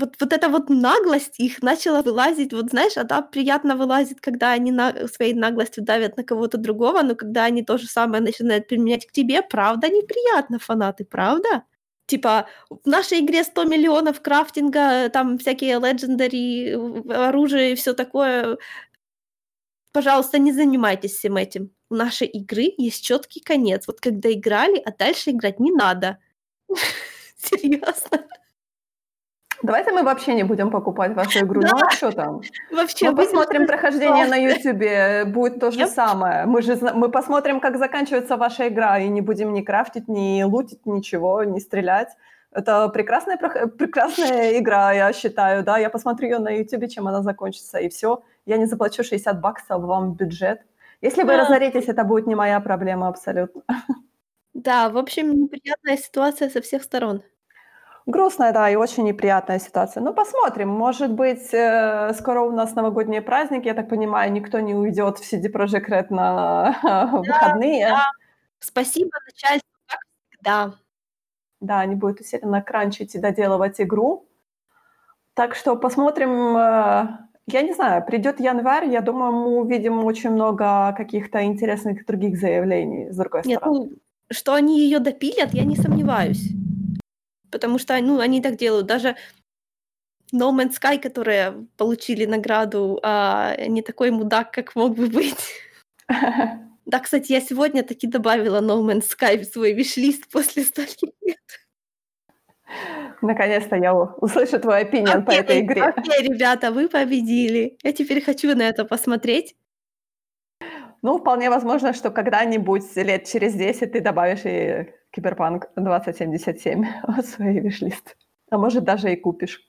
вот, вот эта вот наглость их начала вылазить, вот знаешь, она приятно вылазит, когда они на, своей наглостью давят на кого-то другого, но когда они то же самое начинают применять к тебе, правда неприятно, фанаты, правда? Типа, в нашей игре 100 миллионов крафтинга, там всякие легендари, оружие и все такое. Пожалуйста, не занимайтесь всем этим. У нашей игры есть четкий конец. Вот когда играли, а дальше играть не надо. (laughs) Серьезно. Давайте мы вообще не будем покупать вашу игру. Да. Ну а что там? Вообще, мы посмотрим прохождение на Ютубе, будет то же yep. самое. Мы же мы посмотрим, как заканчивается ваша игра, и не будем ни крафтить, ни лутить, ничего, ни стрелять. Это прекрасная, прекрасная игра, я считаю, да. Я посмотрю ее на Ютубе, чем она закончится, и все. Я не заплачу 60 баксов вам бюджет. Если вы да. разоритесь, это будет не моя проблема абсолютно. Да, в общем, неприятная ситуация со всех сторон. Грустная, да, и очень неприятная ситуация. Ну, посмотрим. Может быть, э, скоро у нас новогодние праздники. Я так понимаю, никто не уйдет в CD Projekt Red на (laughs) выходные. Да. Спасибо начальству, как всегда. Да, они будут усиленно кранчить и доделывать игру. Так что посмотрим. Э, я не знаю, придет январь, я думаю, мы увидим очень много каких-то интересных других заявлений с другой Нет, стороны. Ну, что они ее допилят, я не сомневаюсь потому что, ну, они так делают. Даже No Man's Sky, которые получили награду, а не такой мудак, как мог бы быть. (laughs) Да, кстати, я сегодня таки добавила No Man's Sky в свой виш-лист после стольких лет. Наконец-то я услышу твой опинион по этой игре. Окей, ребята, вы победили. Я теперь хочу на это посмотреть. Ну, вполне возможно, что когда-нибудь лет через 10 ты добавишь и Киберпанк 2077 (laughs) в свой виш-лист. А может, даже и купишь.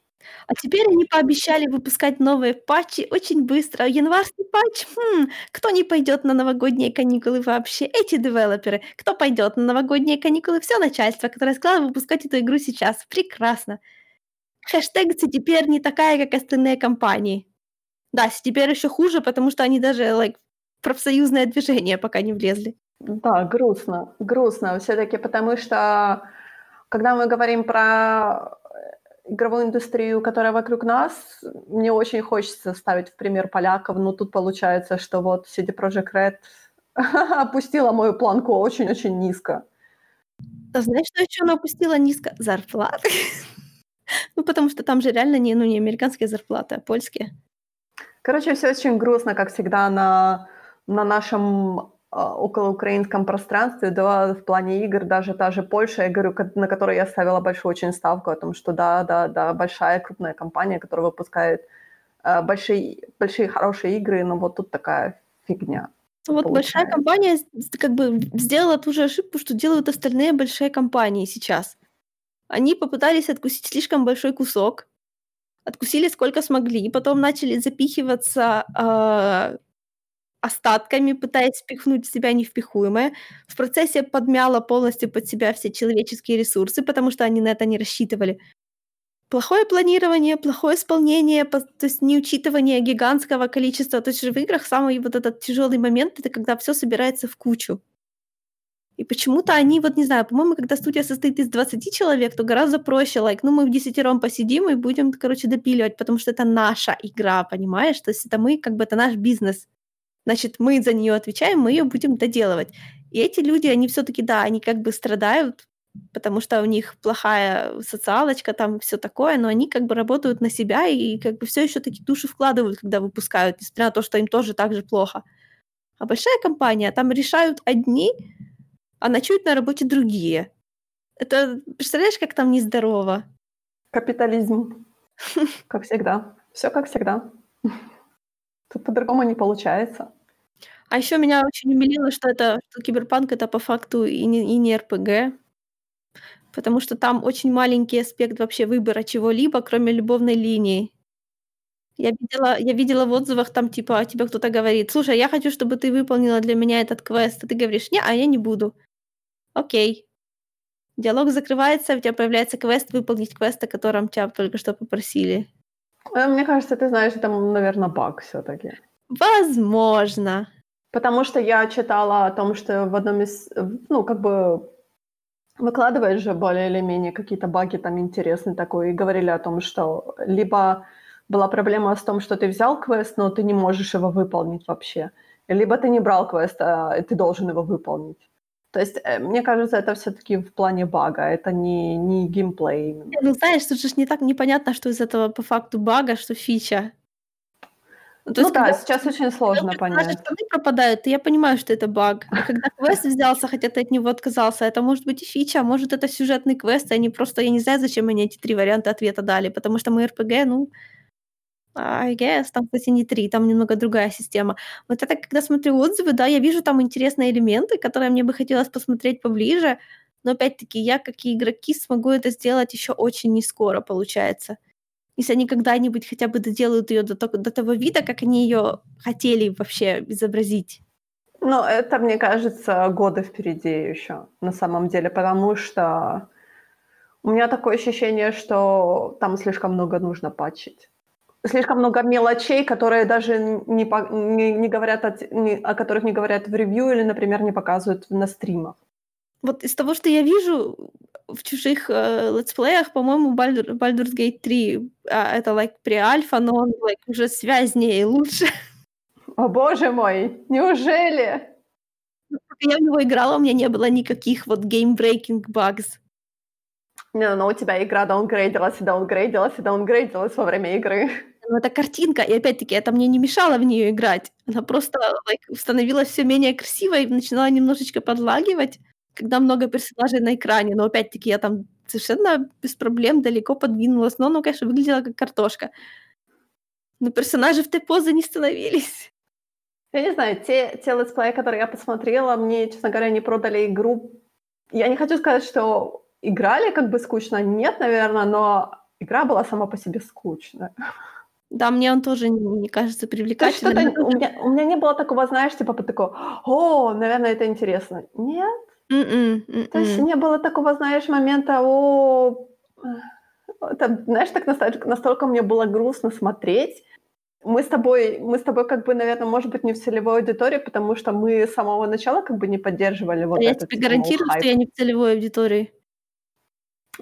А теперь они пообещали выпускать новые патчи очень быстро. Январский патч? Хм, кто не пойдет на новогодние каникулы вообще? Эти девелоперы. Кто пойдет на новогодние каникулы? Все начальство, которое сказало выпускать эту игру сейчас. Прекрасно. Хэштег теперь не такая, как остальные компании. Да, теперь еще хуже, потому что они даже like, профсоюзное движение пока не влезли. Да, грустно, грустно все-таки, потому что когда мы говорим про игровую индустрию, которая вокруг нас, мне очень хочется ставить в пример поляков, но тут получается, что вот CD Projekt Red (laughs) опустила мою планку очень-очень низко. А знаешь, что еще она опустила низко? Зарплаты. (laughs) ну, потому что там же реально не, ну, не американские зарплаты, а польские. Короче, все очень грустно, как всегда, на, на нашем околоукраинском пространстве, да, в плане игр, даже та же Польша, я говорю, на которой я ставила большую очень ставку о том, что да, да, да, большая крупная компания, которая выпускает э, большие, большие хорошие игры, но вот тут такая фигня. Вот получается. большая компания как бы сделала ту же ошибку, что делают остальные большие компании сейчас. Они попытались откусить слишком большой кусок, откусили сколько смогли, потом начали запихиваться э, остатками, пытаясь впихнуть в себя невпихуемое. В процессе подмяло полностью под себя все человеческие ресурсы, потому что они на это не рассчитывали. Плохое планирование, плохое исполнение, то есть неучитывание гигантского количества. То есть в играх самый вот этот тяжелый момент это когда все собирается в кучу. И почему-то они, вот не знаю, по-моему, когда студия состоит из 20 человек, то гораздо проще, лайк, ну мы в десятером посидим и будем, короче, допиливать, потому что это наша игра, понимаешь? То есть это мы, как бы, это наш бизнес. Значит, мы за нее отвечаем, мы ее будем доделывать. И эти люди, они все-таки, да, они как бы страдают, потому что у них плохая социалочка, там все такое, но они как бы работают на себя и как бы все еще таки душу вкладывают, когда выпускают, несмотря на то, что им тоже так же плохо. А большая компания, там решают одни, а ночуют на работе другие. Это, представляешь, как там нездорово? Капитализм. (laughs) Как всегда. Все как всегда. Тут по-другому не получается. А еще меня очень умилило, что это что киберпанк это по факту и не, и не РПГ. Потому что там очень маленький аспект вообще выбора чего-либо, кроме любовной линии. Я видела, я видела в отзывах там типа а тебе кто-то говорит, слушай, я хочу, чтобы ты выполнила для меня этот квест, а ты говоришь, не, а я не буду. Окей. Диалог закрывается, у тебя появляется квест, выполнить квест, о котором тебя только что попросили. Э, мне кажется, ты знаешь, это, наверное, баг все таки Возможно. Потому что я читала о том, что в одном из, ну, как бы выкладываешь же более или менее какие-то баги там интересные такой, и говорили о том, что либо была проблема с том, что ты взял квест, но ты не можешь его выполнить вообще, либо ты не брал квест, а ты должен его выполнить. То есть, э, мне кажется, это все таки в плане бага, это не, не геймплей именно. Ну, знаешь, тут же не так непонятно, что из этого по факту бага, что фича. Ну, то ну есть, да, когда, сейчас очень сложно когда понять. штаны пропадают, я понимаю, что это баг. А (laughs) когда квест взялся, хотя ты от него отказался, это может быть и фича, а может это сюжетный квест, и они просто, я не знаю, зачем они эти три варианта ответа дали, потому что мы РПГ, ну, I guess, там, кстати, не три, там немного другая система. Вот это, когда смотрю отзывы, да, я вижу там интересные элементы, которые мне бы хотелось посмотреть поближе, но опять-таки я, как и игроки, смогу это сделать еще очень не скоро, получается. Если они когда-нибудь хотя бы доделают ее до, до того вида, как они ее хотели вообще изобразить. Ну, это, мне кажется, годы впереди еще, на самом деле, потому что у меня такое ощущение, что там слишком много нужно патчить слишком много мелочей, которые даже не, по, не, не говорят, от, не, о которых не говорят в ревью или, например, не показывают на стримах. Вот из того, что я вижу в чужих э, летсплеях, по-моему, Baldur, Baldur's Gate 3 а, это like при альфа, но он like, уже связнее и лучше. О боже мой, неужели? Я в него играла, у меня не было никаких вот game-breaking bugs. Не, но у тебя игра даунгрейдилась и даунгрейдилась и даунгрейдилась во время игры. Ну, это картинка, и опять-таки это мне не мешало в нее играть. Она просто like, становилась все менее красивой, начинала немножечко подлагивать, когда много персонажей на экране. Но опять-таки я там совершенно без проблем далеко подвинулась. Но оно, конечно, выглядело как картошка. Но персонажи в той позы не становились. Я не знаю, те, те летсплеи, которые я посмотрела, мне, честно говоря, не продали игру. Я не хочу сказать, что играли как бы скучно. Нет, наверное, но игра была сама по себе скучная. (laughs) Да, мне он тоже не кажется привлекательным. Что-то, у, меня, у меня не было такого, знаешь, типа такого, о, наверное, это интересно. Нет. Mm-mm, mm-mm. То есть не было такого, знаешь, момента, о, это, знаешь, так настолько, настолько мне было грустно смотреть. Мы с тобой, мы с тобой как бы, наверное, может быть, не в целевой аудитории, потому что мы с самого начала как бы не поддерживали вот Я этот тебе гарантирую, хайп. что я не в целевой аудитории.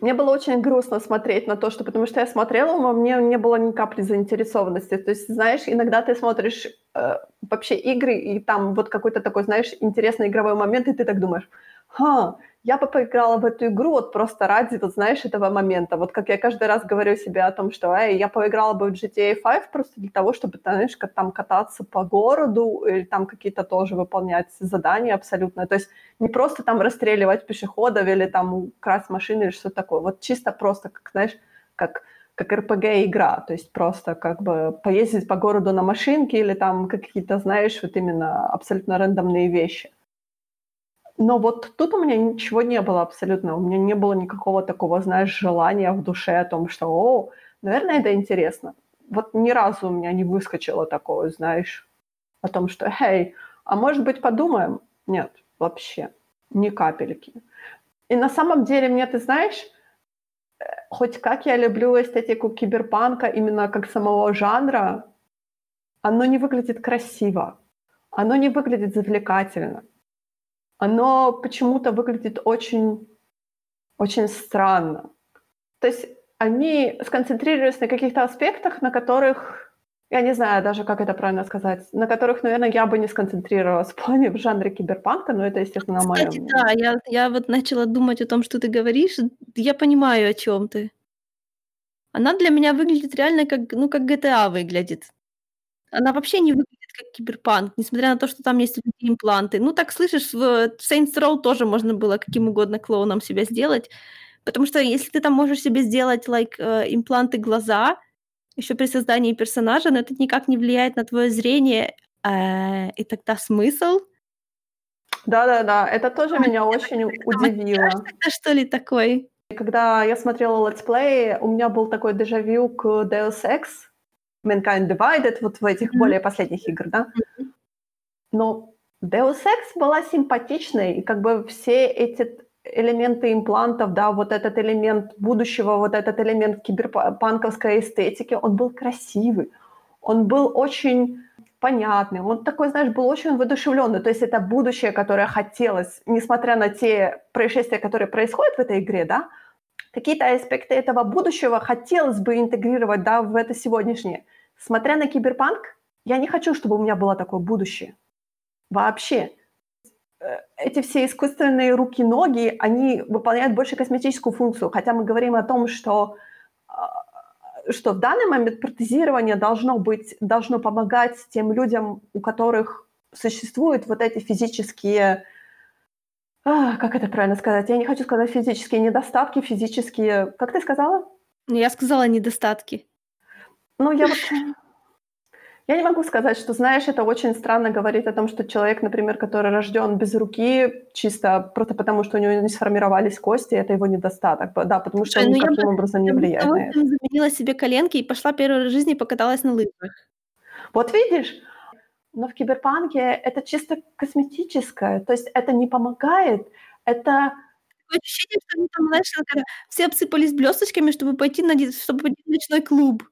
Мне было очень грустно смотреть на то, что потому что я смотрела, но мне не было ни капли заинтересованности. То есть, знаешь, иногда ты смотришь э, вообще игры, и там вот какой-то такой, знаешь, интересный игровой момент, и ты так думаешь, ха, я бы поиграла в эту игру вот просто ради, вот знаешь, этого момента. Вот как я каждый раз говорю себе о том, что эй, я поиграла бы в GTA 5 просто для того, чтобы, знаешь, как там кататься по городу или там какие-то тоже выполнять задания абсолютно. То есть не просто там расстреливать пешеходов или там красть машины или что-то такое. Вот чисто просто, как, знаешь, как как РПГ-игра, то есть просто как бы поездить по городу на машинке или там какие-то, знаешь, вот именно абсолютно рандомные вещи Но вот тут у меня ничего не было абсолютно. У меня не было никакого такого, знаешь, желания в душе о том, что, о, наверное, это интересно. Вот ни разу у меня не выскочило такого, знаешь, о том, что, эй, а может быть подумаем? Нет, вообще, ни капельки. И на самом деле мне, ты знаешь, э, хоть как я люблю эстетику киберпанка именно как самого жанра, оно не выглядит красиво, оно не выглядит завлекательно оно почему-то выглядит очень, очень странно. То есть они сконцентрировались на каких-то аспектах, на которых, я не знаю даже, как это правильно сказать, на которых, наверное, я бы не сконцентрировалась в плане в жанре киберпанка, но это, естественно, мое Кстати, да, я, я вот начала думать о том, что ты говоришь, я понимаю, о чем ты. Она для меня выглядит реально как, ну, как GTA выглядит. Она вообще не выглядит как киберпанк, несмотря на то, что там есть такие импланты. Ну, так слышишь, в Saints Row тоже можно было каким угодно клоуном себя сделать, потому что если ты там можешь себе сделать, like, э, импланты глаза, еще при создании персонажа, но это никак не влияет на твое зрение, э, и тогда смысл? Да-да-да, это тоже а, меня очень удивило. Это что ли такой? Когда я смотрела let's play, у меня был такой дежавю к Deus Ex, Mankind Divided, вот в этих mm-hmm. более последних игр, да. Mm-hmm. Но Deus Ex была симпатичной, и как бы все эти элементы имплантов, да, вот этот элемент будущего, вот этот элемент киберпанковской эстетики, он был красивый, он был очень понятный, он такой, знаешь, был очень воодушевленный. То есть это будущее, которое хотелось, несмотря на те происшествия, которые происходят в этой игре, да, какие-то аспекты этого будущего хотелось бы интегрировать да, в это сегодняшнее. Смотря на киберпанк, я не хочу, чтобы у меня было такое будущее. Вообще. Э, эти все искусственные руки-ноги, они выполняют больше косметическую функцию. Хотя мы говорим о том, что, а, что в данный момент протезирование должно, быть, должно помогать тем людям, у которых существуют вот эти физические а, как это правильно сказать? Я не хочу сказать физические недостатки, физические... Как ты сказала? Ну, я сказала недостатки. Ну, я вот... Я не могу сказать, что, знаешь, это очень странно говорить о том, что человек, например, который рожден без руки, чисто просто потому, что у него не сформировались кости, это его недостаток. Да, потому что он ну, никаким бы, образом не влияет на это. Заменила себе коленки и пошла в жизни и покаталась на лыжах. Вот видишь, но в киберпанке это чисто косметическое, то есть это не помогает, это Такое ощущение, что они там, знаешь, все обсыпались блесточками, чтобы пойти на, чтобы пойти в ночной клуб.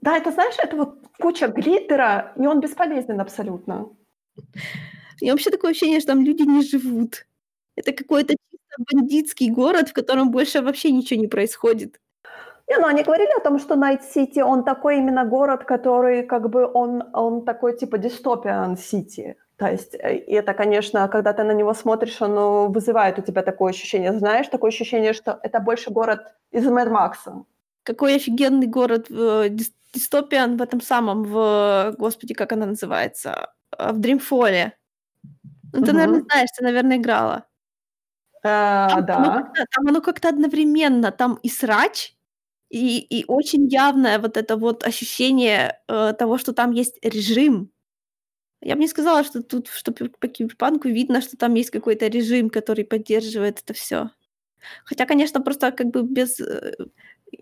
Да, это, знаешь, это вот куча глиттера, и он бесполезен абсолютно. И вообще такое ощущение, что там люди не живут. Это какой-то чисто бандитский город, в котором больше вообще ничего не происходит. Не, ну они говорили о том, что Найт Сити, он такой именно город, который как бы он, он такой типа дистопиан Сити. То есть э, и это, конечно, когда ты на него смотришь, оно вызывает у тебя такое ощущение, знаешь, такое ощущение, что это больше город из Мэд Макса. Какой офигенный город э, дистопиан в этом самом, в, господи, как она называется, э, в Дримфоле. Ну, ты, угу. наверное, знаешь, ты, наверное, играла. А, там, да. Оно там оно как-то одновременно, там и срач, и, и очень явное вот это вот ощущение э, того, что там есть режим. Я бы не сказала, что тут, что по киберпанку видно, что там есть какой-то режим, который поддерживает это все. Хотя, конечно, просто как бы без... Э,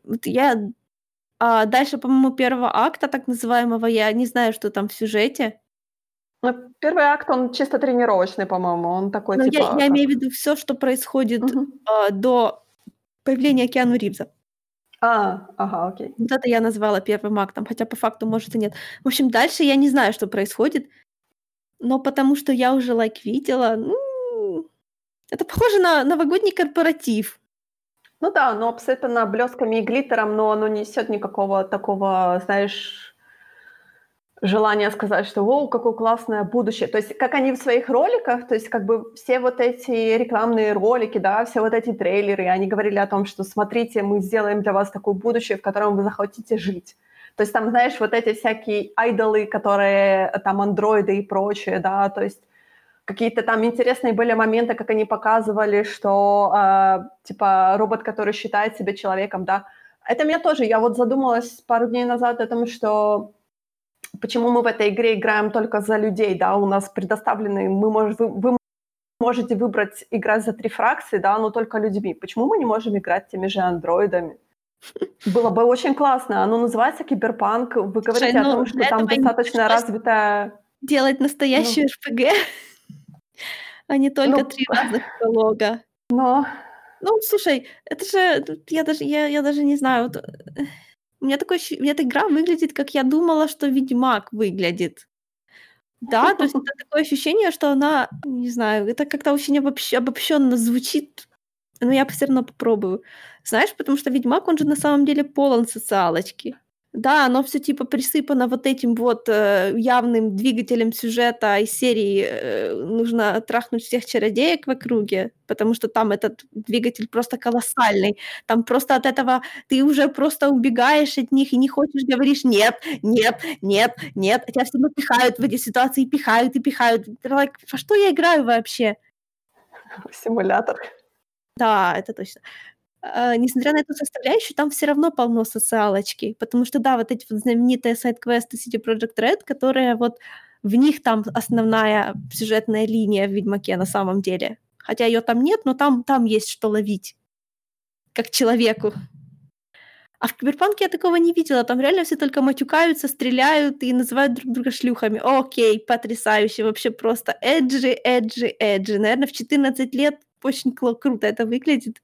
вот я... А дальше, по-моему, первого акта, так называемого, я не знаю, что там в сюжете. Ну, первый акт, он чисто тренировочный, по-моему. Он такой, Но типа... Я, я имею в виду все, что происходит угу. э, до появления Киану Ривза. А, ага, окей. Вот это я назвала первым актом, хотя по факту, может, и нет. В общем, дальше я не знаю, что происходит, но потому что я уже лайк видела, ну, это похоже на новогодний корпоратив. Ну да, оно абсолютно блесками и глиттером, но оно не несет никакого такого, знаешь, желание сказать, что «Воу, какое классное будущее». То есть как они в своих роликах, то есть как бы все вот эти рекламные ролики, да, все вот эти трейлеры, они говорили о том, что смотрите, мы сделаем для вас такое будущее, в котором вы захотите жить. То есть там, знаешь, вот эти всякие айдолы, которые там андроиды и прочее, да, то есть какие-то там интересные были моменты, как они показывали, что э, типа робот, который считает себя человеком, да. Это меня тоже, я вот задумалась пару дней назад о том, что почему мы в этой игре играем только за людей, да, у нас предоставлены, мы можем, вы, можете выбрать играть за три фракции, да, но только людьми. Почему мы не можем играть теми же андроидами? Было бы очень классно. Оно называется киберпанк. Вы говорите Слушай, о ну, том, что там достаточно развитая... делать настоящую РПГ, а не только Ну, три разных пролога. но Ну, слушай, это же, я даже, я, я даже не знаю, вот, у меня такое, ощу- у меня эта игра выглядит, как я думала, что Ведьмак выглядит. Да, то есть (laughs) это такое ощущение, что она, не знаю, это как-то очень обобщ- обобщенно звучит, но я все равно попробую. Знаешь, потому что Ведьмак, он же на самом деле полон социалочки. Да, оно все типа присыпано вот этим вот э, явным двигателем сюжета из серии э, нужно трахнуть всех чародеек в округе, потому что там этот двигатель просто колоссальный. Там просто от этого ты уже просто убегаешь от них и не хочешь, говоришь нет, нет, нет, нет. Тебя все равно пихают в эти ситуации, пихают и пихают. Ты like, во что я играю вообще? симулятор. Да, это точно. А, несмотря на эту составляющую, там все равно полно социалочки, потому что, да, вот эти вот знаменитые сайт-квесты CD Projekt Red, которые вот в них там основная сюжетная линия в «Ведьмаке» на самом деле. Хотя ее там нет, но там, там есть что ловить, как человеку. А в Киберпанке я такого не видела. Там реально все только матюкаются, стреляют и называют друг друга шлюхами. Окей, потрясающе. Вообще просто эджи, эджи, эджи. Наверное, в 14 лет очень круто это выглядит.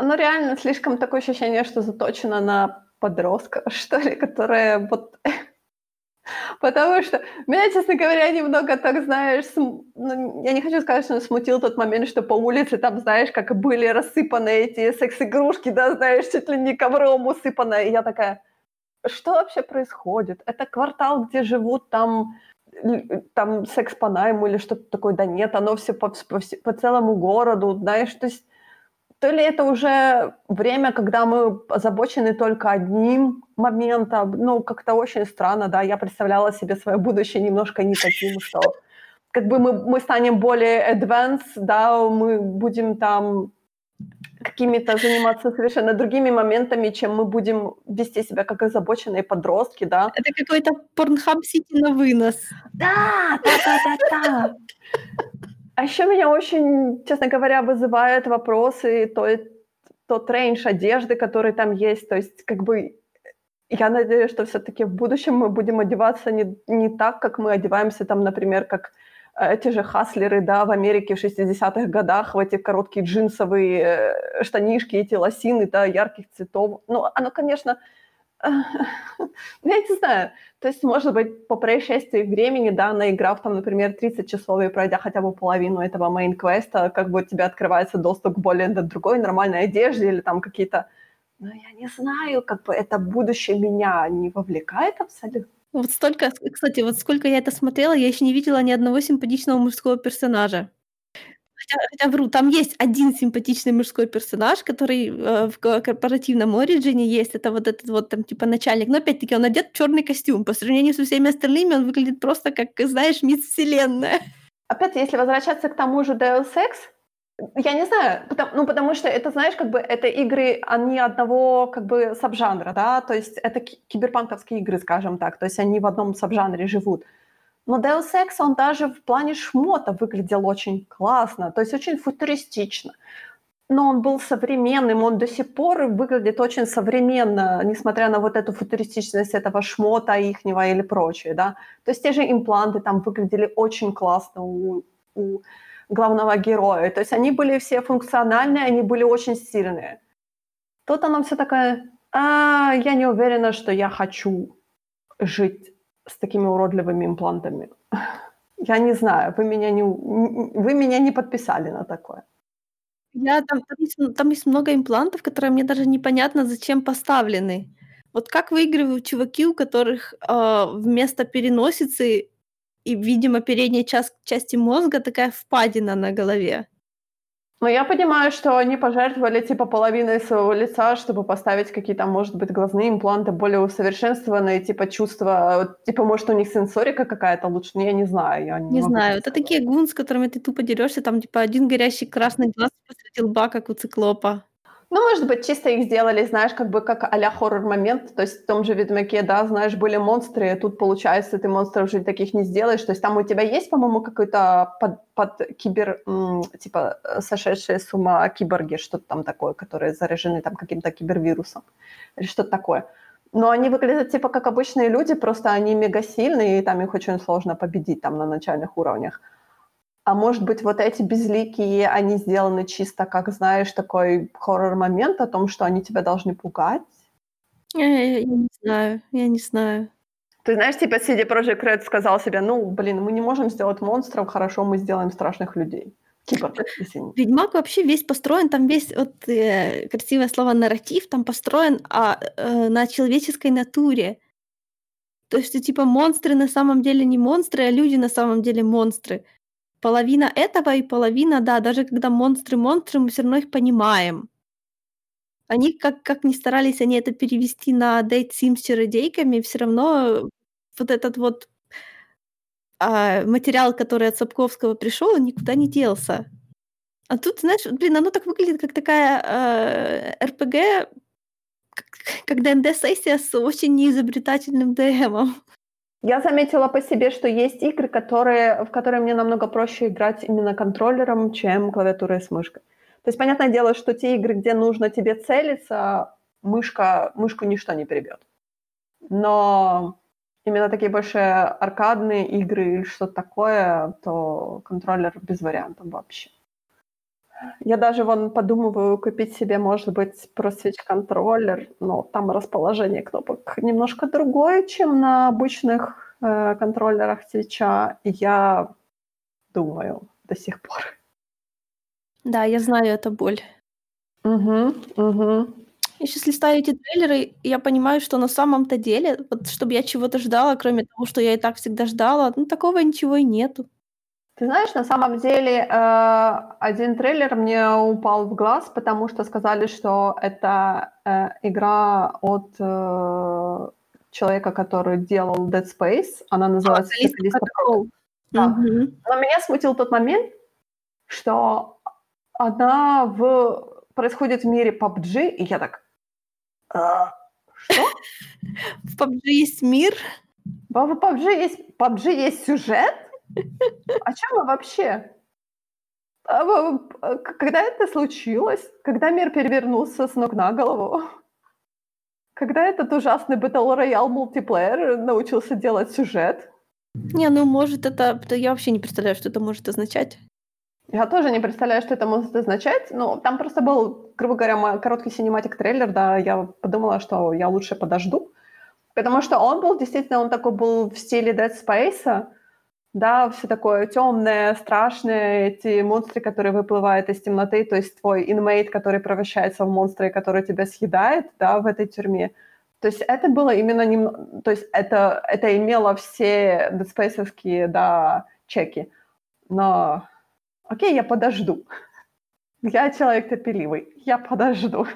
Оно реально слишком такое ощущение, что заточено на подростка, (laughs) что ли, которая вот... (laughs) Потому что меня, честно говоря, немного так, знаешь, см... ну, я не хочу сказать, что смутил тот момент, что по улице там, знаешь, как были рассыпаны эти секс-игрушки, да, знаешь, чуть ли не ковром усыпано, и я такая, что вообще происходит? Это квартал, где живут там там секс по найму или что-то такое, да нет, оно все по, по, по целому городу, знаешь, то есть то ли это уже время, когда мы озабочены только одним моментом, ну, как-то очень странно, да, я представляла себе свое будущее немножко не таким, что как бы мы, мы станем более advanced, да, мы будем там какими-то заниматься совершенно другими моментами, чем мы будем вести себя как озабоченные подростки, да. Это какой-то порнхаб сити на вынос. Да, да, да, да, да. А еще меня очень, честно говоря, вызывают вопросы то, тот рейндж одежды, который там есть. То есть, как бы, я надеюсь, что все-таки в будущем мы будем одеваться не, не так, как мы одеваемся там, например, как эти же хаслеры, да, в Америке в 60-х годах, в эти короткие джинсовые э, штанишки, эти лосины, да, ярких цветов. Ну, оно, конечно, (laughs) я не знаю. То есть, может быть, по происшествии времени, да, наиграв там, например, 30 часов и пройдя хотя бы половину этого main-квеста, как бы у тебя открывается доступ к более другой нормальной одежде или там какие-то... Ну, я не знаю, как бы это будущее меня не вовлекает абсолютно. Вот столько, кстати, вот сколько я это смотрела, я еще не видела ни одного симпатичного мужского персонажа. Хотя, хотя вру, там есть один симпатичный мужской персонаж, который э, в корпоративном Ориджине есть. Это вот этот вот там типа начальник. Но опять-таки он одет в черный костюм. По сравнению со всеми остальными он выглядит просто как, знаешь, мисс Вселенная. Опять, если возвращаться к тому же Deus Ex, я не знаю, потому, ну, потому что это, знаешь, как бы это игры, они одного как бы сабжанра, да, то есть это киберпанковские игры, скажем так, то есть они в одном сабжанре живут. Но Deus Ex, он даже в плане шмота выглядел очень классно, то есть очень футуристично. Но он был современным, он до сих пор выглядит очень современно, несмотря на вот эту футуристичность этого шмота ихнего или прочее, да. То есть те же импланты там выглядели очень классно у, у главного героя. То есть они были все функциональные, они были очень сильные. Тут оно все такое, а, я не уверена, что я хочу жить с такими уродливыми имплантами. (laughs) Я не знаю, вы меня не, вы меня не подписали на такое. Я, там, там, есть, там есть много имплантов, которые мне даже непонятно, зачем поставлены. Вот как выигрывают чуваки, у которых э, вместо переносицы и, видимо, передняя часть, части мозга такая впадина на голове. Но я понимаю, что они пожертвовали типа половиной своего лица, чтобы поставить какие-то, может быть, глазные импланты более усовершенствованные, типа чувства, типа, может, у них сенсорика какая-то лучше, но я не знаю. Я не, не знаю, это такие гун, с которыми ты тупо дерешься, там, типа, один горящий красный глаз посреди лба, как у циклопа. Ну, может быть, чисто их сделали, знаешь, как бы как а-ля хоррор-момент. То есть в том же Ведьмаке, да, знаешь, были монстры, тут, получается, ты монстров уже таких не сделаешь. То есть там у тебя есть, по-моему, какой-то под, под кибер, типа, сошедшие с ума киборги, что-то там такое, которые заражены там каким-то кибервирусом или что-то такое. Но они выглядят типа как обычные люди, просто они мега сильные, и там их очень сложно победить там на начальных уровнях. А может быть, вот эти безликие, они сделаны чисто, как, знаешь, такой хоррор-момент о том, что они тебя должны пугать? Я, я, я не знаю, я не знаю. Ты знаешь, типа CD Projekt Red сказал себе, ну, блин, мы не можем сделать монстров, хорошо, мы сделаем страшных людей. Типа, Ведьмак вообще весь построен, там весь, вот э, красивое слово нарратив, там построен а, э, на человеческой натуре. То есть, типа, монстры на самом деле не монстры, а люди на самом деле монстры половина этого и половина, да, даже когда монстры монстры, мы все равно их понимаем. Они, как, как ни старались они это перевести на Date Sims с чародейками, все равно вот этот вот а, материал, который от Сапковского пришел, никуда не делся. А тут, знаешь, блин, оно так выглядит, как такая э, РПГ, как (laughs) ДНД-сессия с очень неизобретательным ДМом. Я заметила по себе, что есть игры, которые, в которые мне намного проще играть именно контроллером, чем клавиатурой с мышкой. То есть, понятное дело, что те игры, где нужно тебе целиться, мышка, мышку ничто не перебьет. Но именно такие большие аркадные игры или что-то такое, то контроллер без вариантов вообще. Я даже вон подумываю купить себе, может быть, про Switch контроллер, но там расположение кнопок немножко другое, чем на обычных э, контроллерах Switch. Я думаю до сих пор. Да, я знаю эту боль. Угу, угу. Я сейчас листаю эти трейлеры, и я понимаю, что на самом-то деле, вот чтобы я чего-то ждала, кроме того, что я и так всегда ждала, ну такого ничего и нету. Ты знаешь, на самом деле э, один трейлер мне упал в глаз, потому что сказали, что это э, игра от э, человека, который делал Dead Space. Она называется а, Callisto Protocol. Да. Mm-hmm. Но меня смутил тот момент, что она в... происходит в мире PUBG, и я так... «А, что? (laughs) В PUBG есть мир? В PUBG есть, PUBG есть сюжет? О чем вы вообще? А когда это случилось? Когда мир перевернулся с ног на голову? Когда этот ужасный Battle Royale мультиплеер научился делать сюжет? Не, ну может это... Я вообще не представляю, что это может означать. Я тоже не представляю, что это может означать. но там просто был, грубо говоря, короткий синематик трейлер, да, я подумала, что я лучше подожду. Потому что он был действительно, он такой был в стиле Dead Space, да, все такое темное, страшное, эти монстры, которые выплывают из темноты, то есть твой инмейт, который превращается в монстра и который тебя съедает, да, в этой тюрьме. То есть это было именно немного, то есть это, это имело все Dead да, чеки. Но окей, я подожду. Я человек терпеливый, я подожду.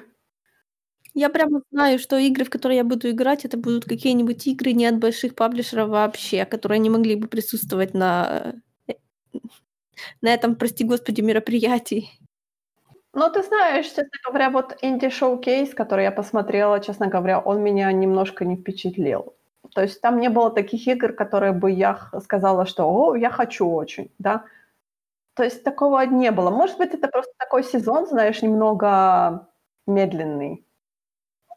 Я прямо знаю, что игры, в которые я буду играть, это будут какие-нибудь игры не от больших паблишеров вообще, которые не могли бы присутствовать на э, на этом, прости господи, мероприятии. Ну, ты знаешь, честно говоря, вот Showcase, который я посмотрела, честно говоря, он меня немножко не впечатлил. То есть там не было таких игр, которые бы я сказала, что «О, я хочу очень», да. То есть такого не было. Может быть, это просто такой сезон, знаешь, немного медленный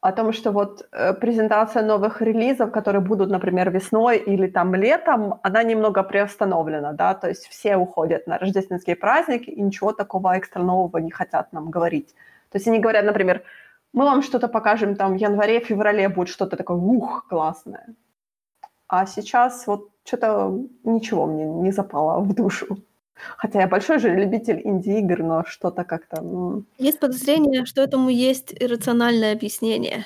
о том, что вот э, презентация новых релизов, которые будут, например, весной или там летом, она немного приостановлена, да, то есть все уходят на рождественские праздники и ничего такого экстра нового не хотят нам говорить. То есть они говорят, например, мы вам что-то покажем там в январе, феврале будет что-то такое, ух, классное. А сейчас вот что-то ничего мне не запало в душу. Хотя я большой же любитель инди-игр, но что-то как-то... Есть подозрение, что этому есть иррациональное объяснение.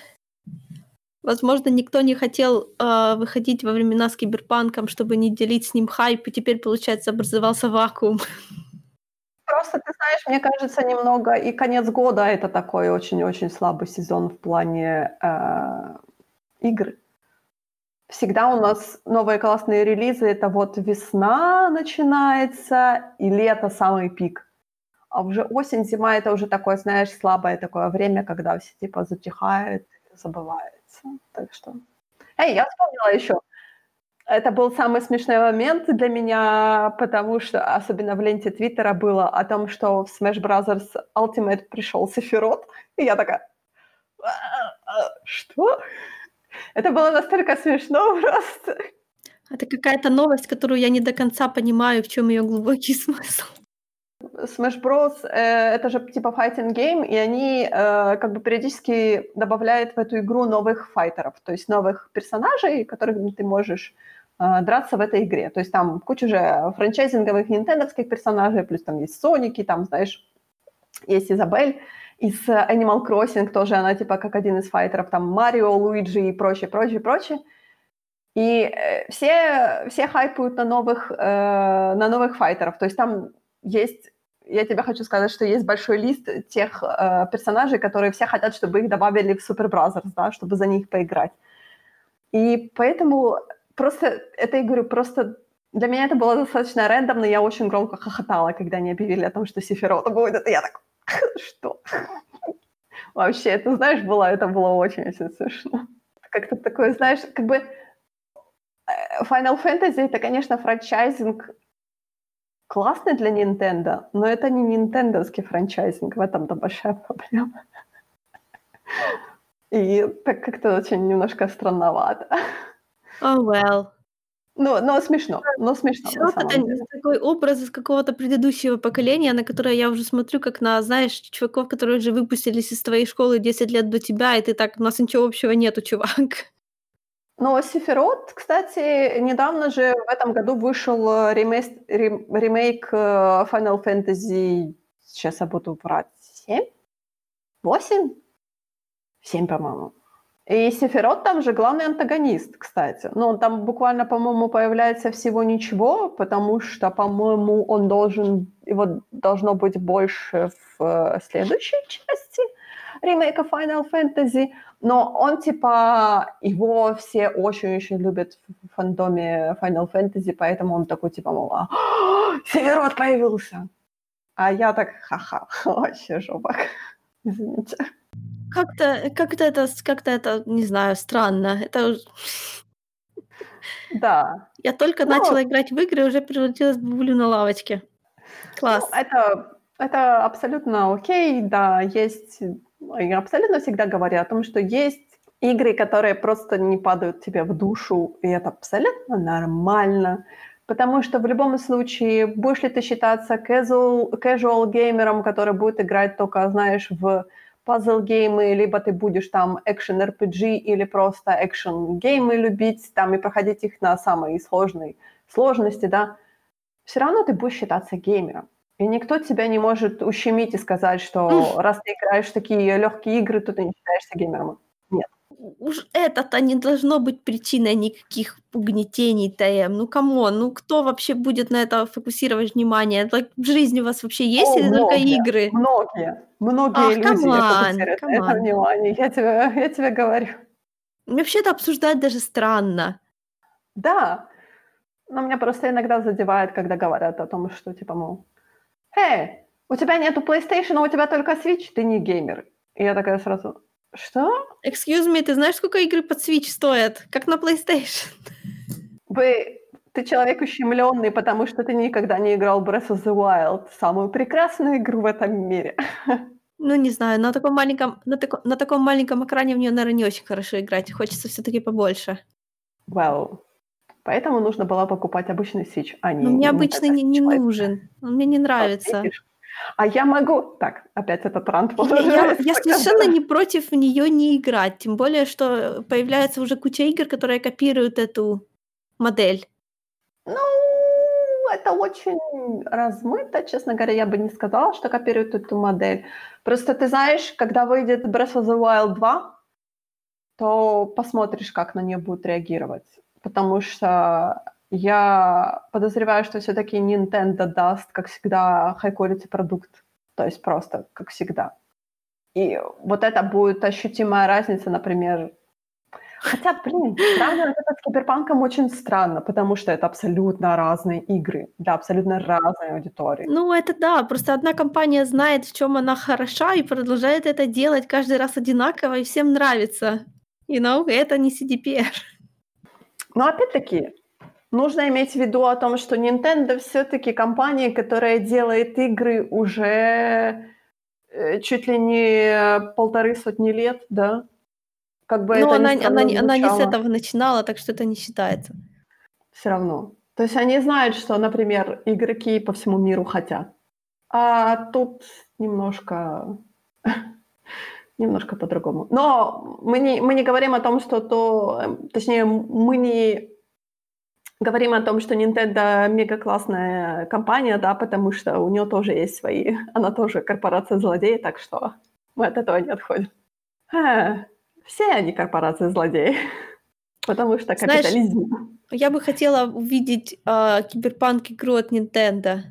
Возможно, никто не хотел э, выходить во времена с киберпанком, чтобы не делить с ним хайп, и теперь, получается, образовался вакуум. Просто, ты знаешь, мне кажется, немного... И конец года — это такой очень-очень слабый сезон в плане э, игр всегда у нас новые классные релизы, это вот весна начинается и лето самый пик. а уже осень, зима — это уже такое, знаешь, слабое такое время, когда все типа затихают, забывается. Так что... Эй, я вспомнила еще. Это был самый смешной момент для меня, потому что, особенно в ленте Твиттера, было о том, что в Smash Bros. Ultimate пришел Сефирот, и я такая, «А, а, что? Это было настолько смешно (laughs) просто. Это какая-то новость, которую я не до конца понимаю, в чем ее глубокий (laughs) смысл. Smash Bros. Э, это же типа fighting game, и они э, как бы периодически добавляют в эту игру новых файтеров, то есть новых персонажей, которых ты можешь э, драться в этой игре. То есть там куча уже франчайзинговых нинтендовских персонажей, плюс там есть Соники, там, знаешь, есть Изабель из Animal Crossing тоже, она типа как один из файтеров, там Марио, Луиджи и прочее, прочее, прочее. И э, все, все хайпуют на новых, э, на новых файтеров. То есть там есть я тебе хочу сказать, что есть большой лист тех э, персонажей, которые все хотят, чтобы их добавили в Super Brothers, да, чтобы за них поиграть. И поэтому просто, это я говорю, просто для меня это было достаточно рандомно, я очень громко хохотала, когда они объявили о том, что Сефирота будет, и я так, (laughs) что? Вообще, это, знаешь, было, это было очень-очень смешно. Как-то такое, знаешь, как бы э, Final Fantasy это, конечно, франчайзинг классный для Nintendo, но это не нинтендовский франчайзинг, в этом-то большая проблема. И так как-то очень немножко странновато. Oh well. Ну, но смешно, но смешно. Все это такой образ из какого-то предыдущего поколения, на которое я уже смотрю, как на, знаешь, чуваков, которые уже выпустились из твоей школы 10 лет до тебя, и ты так, у нас ничего общего нету, чувак. Но Сефирот, кстати, недавно же в этом году вышел э, ремейк, ремейк э, Final Fantasy, сейчас я буду брать, 7? 8? 7, по-моему. И Сефирот там же главный антагонист, кстати. Ну, он там буквально, по-моему, появляется всего ничего, потому что, по-моему, он должен, его должно быть больше в э, следующей части ремейка Final Fantasy, но он, типа, его все очень-очень любят в фандоме Final Fantasy, поэтому он такой, типа, мол, «А, (gasps) Северот появился. А я так, ха-ха, (laughs) вообще жопа. (laughs) Извините. Как-то, как-то это, как-то это, не знаю, странно. Это Да. (laughs) Я только Но... начала играть в игры, уже превратилась в бабулю на лавочке. Класс. Ну, это, это абсолютно окей, да, есть я абсолютно всегда говорю о том, что есть игры, которые просто не падают тебе в душу, и это абсолютно нормально. Потому что в любом случае, будешь ли ты считаться casual, casual геймером, который будет играть только, знаешь, в пазл-геймы, либо ты будешь там экшен RPG или просто экшен-геймы любить там и проходить их на самой сложной сложности, да, все равно ты будешь считаться геймером. И никто тебя не может ущемить и сказать, что раз ты играешь в такие легкие игры, то ты не считаешься геймером. Уж это-то не должно быть причиной никаких угнетений ТМ. Ну, come on, ну кто вообще будет на это фокусировать внимание? Так, в жизни у вас вообще есть О, или многие, только игры? Многие. Многие Ах, люди come on, фокусируют come on. на это внимание. Я тебе, я тебе говорю. Вообще это обсуждать даже странно. Да. Но меня просто иногда задевает, когда говорят о том, что, типа, мол, «Эй, у тебя нету PlayStation, а у тебя только Switch, ты не геймер». И я такая сразу, что? Excuse me, ты знаешь, сколько игры под Switch стоят? Как на PlayStation. Вы, ты человек ущемленный, потому что ты никогда не играл Breath of the Wild, самую прекрасную игру в этом мире. Ну, не знаю, на таком маленьком, на, тако, на таком маленьком экране в нее, наверное, не очень хорошо играть. Хочется все таки побольше. Well, Поэтому нужно было покупать обычный Switch, а не... Но мне обычный не, не нужен, он мне не нравится. А я могу... Так, опять этот рант я, я, (laughs) совершенно не против в нее не играть, тем более, что появляется уже куча игр, которые копируют эту модель. Ну, это очень размыто, честно говоря, я бы не сказала, что копируют эту модель. Просто ты знаешь, когда выйдет Breath of the Wild 2, то посмотришь, как на нее будут реагировать потому что я подозреваю, что все-таки Nintendo даст, как всегда, high-quality продукт. То есть просто, как всегда. И вот это будет ощутимая разница, например, Хотя, блин, сравнивать это с Киберпанком очень странно, потому что это абсолютно разные игры для абсолютно разной аудитории. Ну, это да, просто одна компания знает, в чем она хороша, и продолжает это делать каждый раз одинаково, и всем нравится. You know, это не CDPR. Но опять-таки, нужно иметь в виду о том, что Nintendo все-таки компания, которая делает игры уже э, чуть ли не полторы сотни лет, да? Как бы Но она, она, она не с этого начинала, так что это не считается. Все равно. То есть они знают, что, например, игроки по всему миру хотят. А тут немножко (laughs) немножко по-другому. Но мы не, мы не говорим о том, что то... Точнее, мы не говорим о том, что Nintendo мега классная компания, да, потому что у нее тоже есть свои... (laughs) Она тоже корпорация злодеев, так что мы от этого не отходим. А, все они корпорации злодеи. (laughs) Потому что капитализм. Знаешь, я бы хотела увидеть э, киберпанк игру от Nintendo.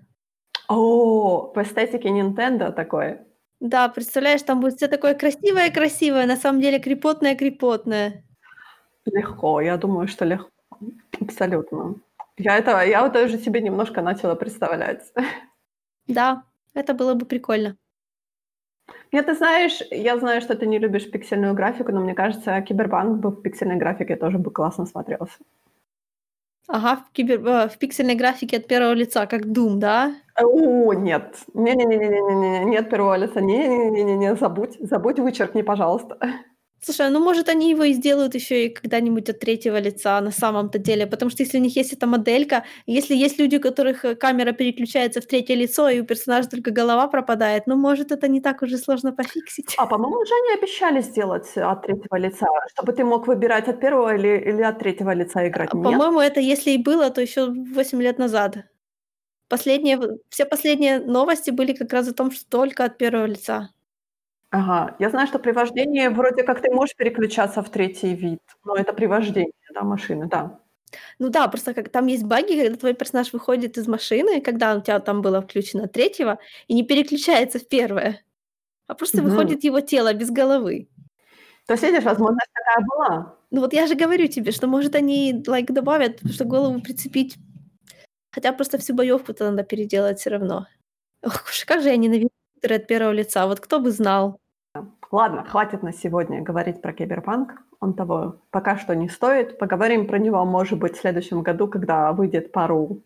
О, по эстетике Nintendo такое. Да, представляешь, там будет все такое красивое-красивое, на самом деле крепотное-крепотное. Легко, я думаю, что легко. Абсолютно. Я это, я вот уже себе немножко начала представлять. Да, это было бы прикольно. Нет, ты знаешь, я знаю, что ты не любишь пиксельную графику, но мне кажется, Кибербанк бы в пиксельной графике тоже бы классно смотрелся. Ага, в, кибер... Э, в пиксельной графике от первого лица, как Doom, да? О, нет. Не-не-не-не-не-не, нет первого лица. Не-не-не-не, забудь, забудь, вычеркни, пожалуйста. Слушай, ну может они его и сделают еще и когда-нибудь от третьего лица на самом-то деле, потому что если у них есть эта моделька, если есть люди, у которых э, камера переключается в третье лицо, и у персонажа только голова пропадает, ну может это не так уже сложно пофиксить. А, по-моему, уже они обещали сделать от третьего лица, чтобы ты мог выбирать от первого или, или от третьего лица играть. А, по-моему, это если и было, то еще 8 лет назад. Последние, все последние новости были как раз о том, что только от первого лица. Ага. Я знаю, что при вождении вроде как ты можешь переключаться в третий вид, но это при вождении, да, машины, да. Ну да, просто как там есть баги, когда твой персонаж выходит из машины, когда у тебя там было включено третьего, и не переключается в первое, а просто Мгм. выходит его тело без головы. То есть, видишь, возможность такая была. Ну вот я же говорю тебе, что может они like добавят, что голову прицепить. Хотя просто всю боевку-то надо переделать все равно. Ох уж, как же я ненавижу от первого лица. Вот кто бы знал. Ладно, хватит на сегодня говорить про киберпанк. Он того пока что не стоит. Поговорим про него, может быть, в следующем году, когда выйдет пару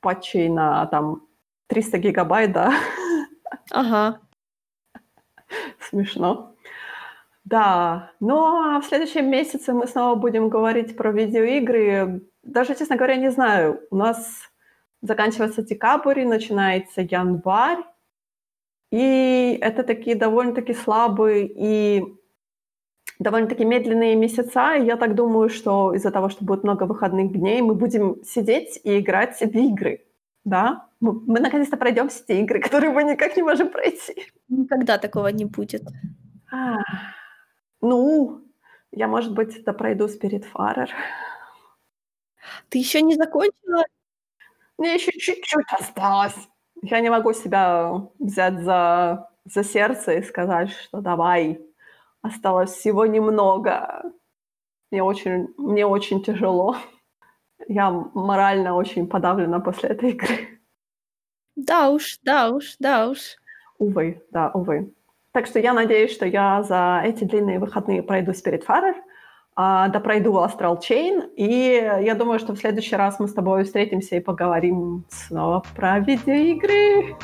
патчей на там 300 гигабайт, да? Ага. (laughs) Смешно. Да, ну а в следующем месяце мы снова будем говорить про видеоигры. Даже, честно говоря, не знаю. У нас заканчивается декабрь, начинается январь. И это такие довольно-таки слабые и довольно-таки медленные месяца. И я так думаю, что из-за того, что будет много выходных дней, мы будем сидеть и играть в игры. Да? Мы, мы наконец-то пройдем все те игры, (laughs) которые мы никак не можем пройти. Никогда такого не будет. А, ну, я, может быть, это пройду Spiritfarer. Ты еще не закончила? Мне еще чуть-чуть осталось я не могу себя взять за, за сердце и сказать, что давай, осталось всего немного. Мне очень, мне очень тяжело. Я морально очень подавлена после этой игры. Да уж, да уж, да уж. Увы, да, увы. Так что я надеюсь, что я за эти длинные выходные пройду Spiritfarer, а, да пройду Astral Chain, и я думаю, что в следующий раз мы с тобой встретимся и поговорим снова про видеоигры.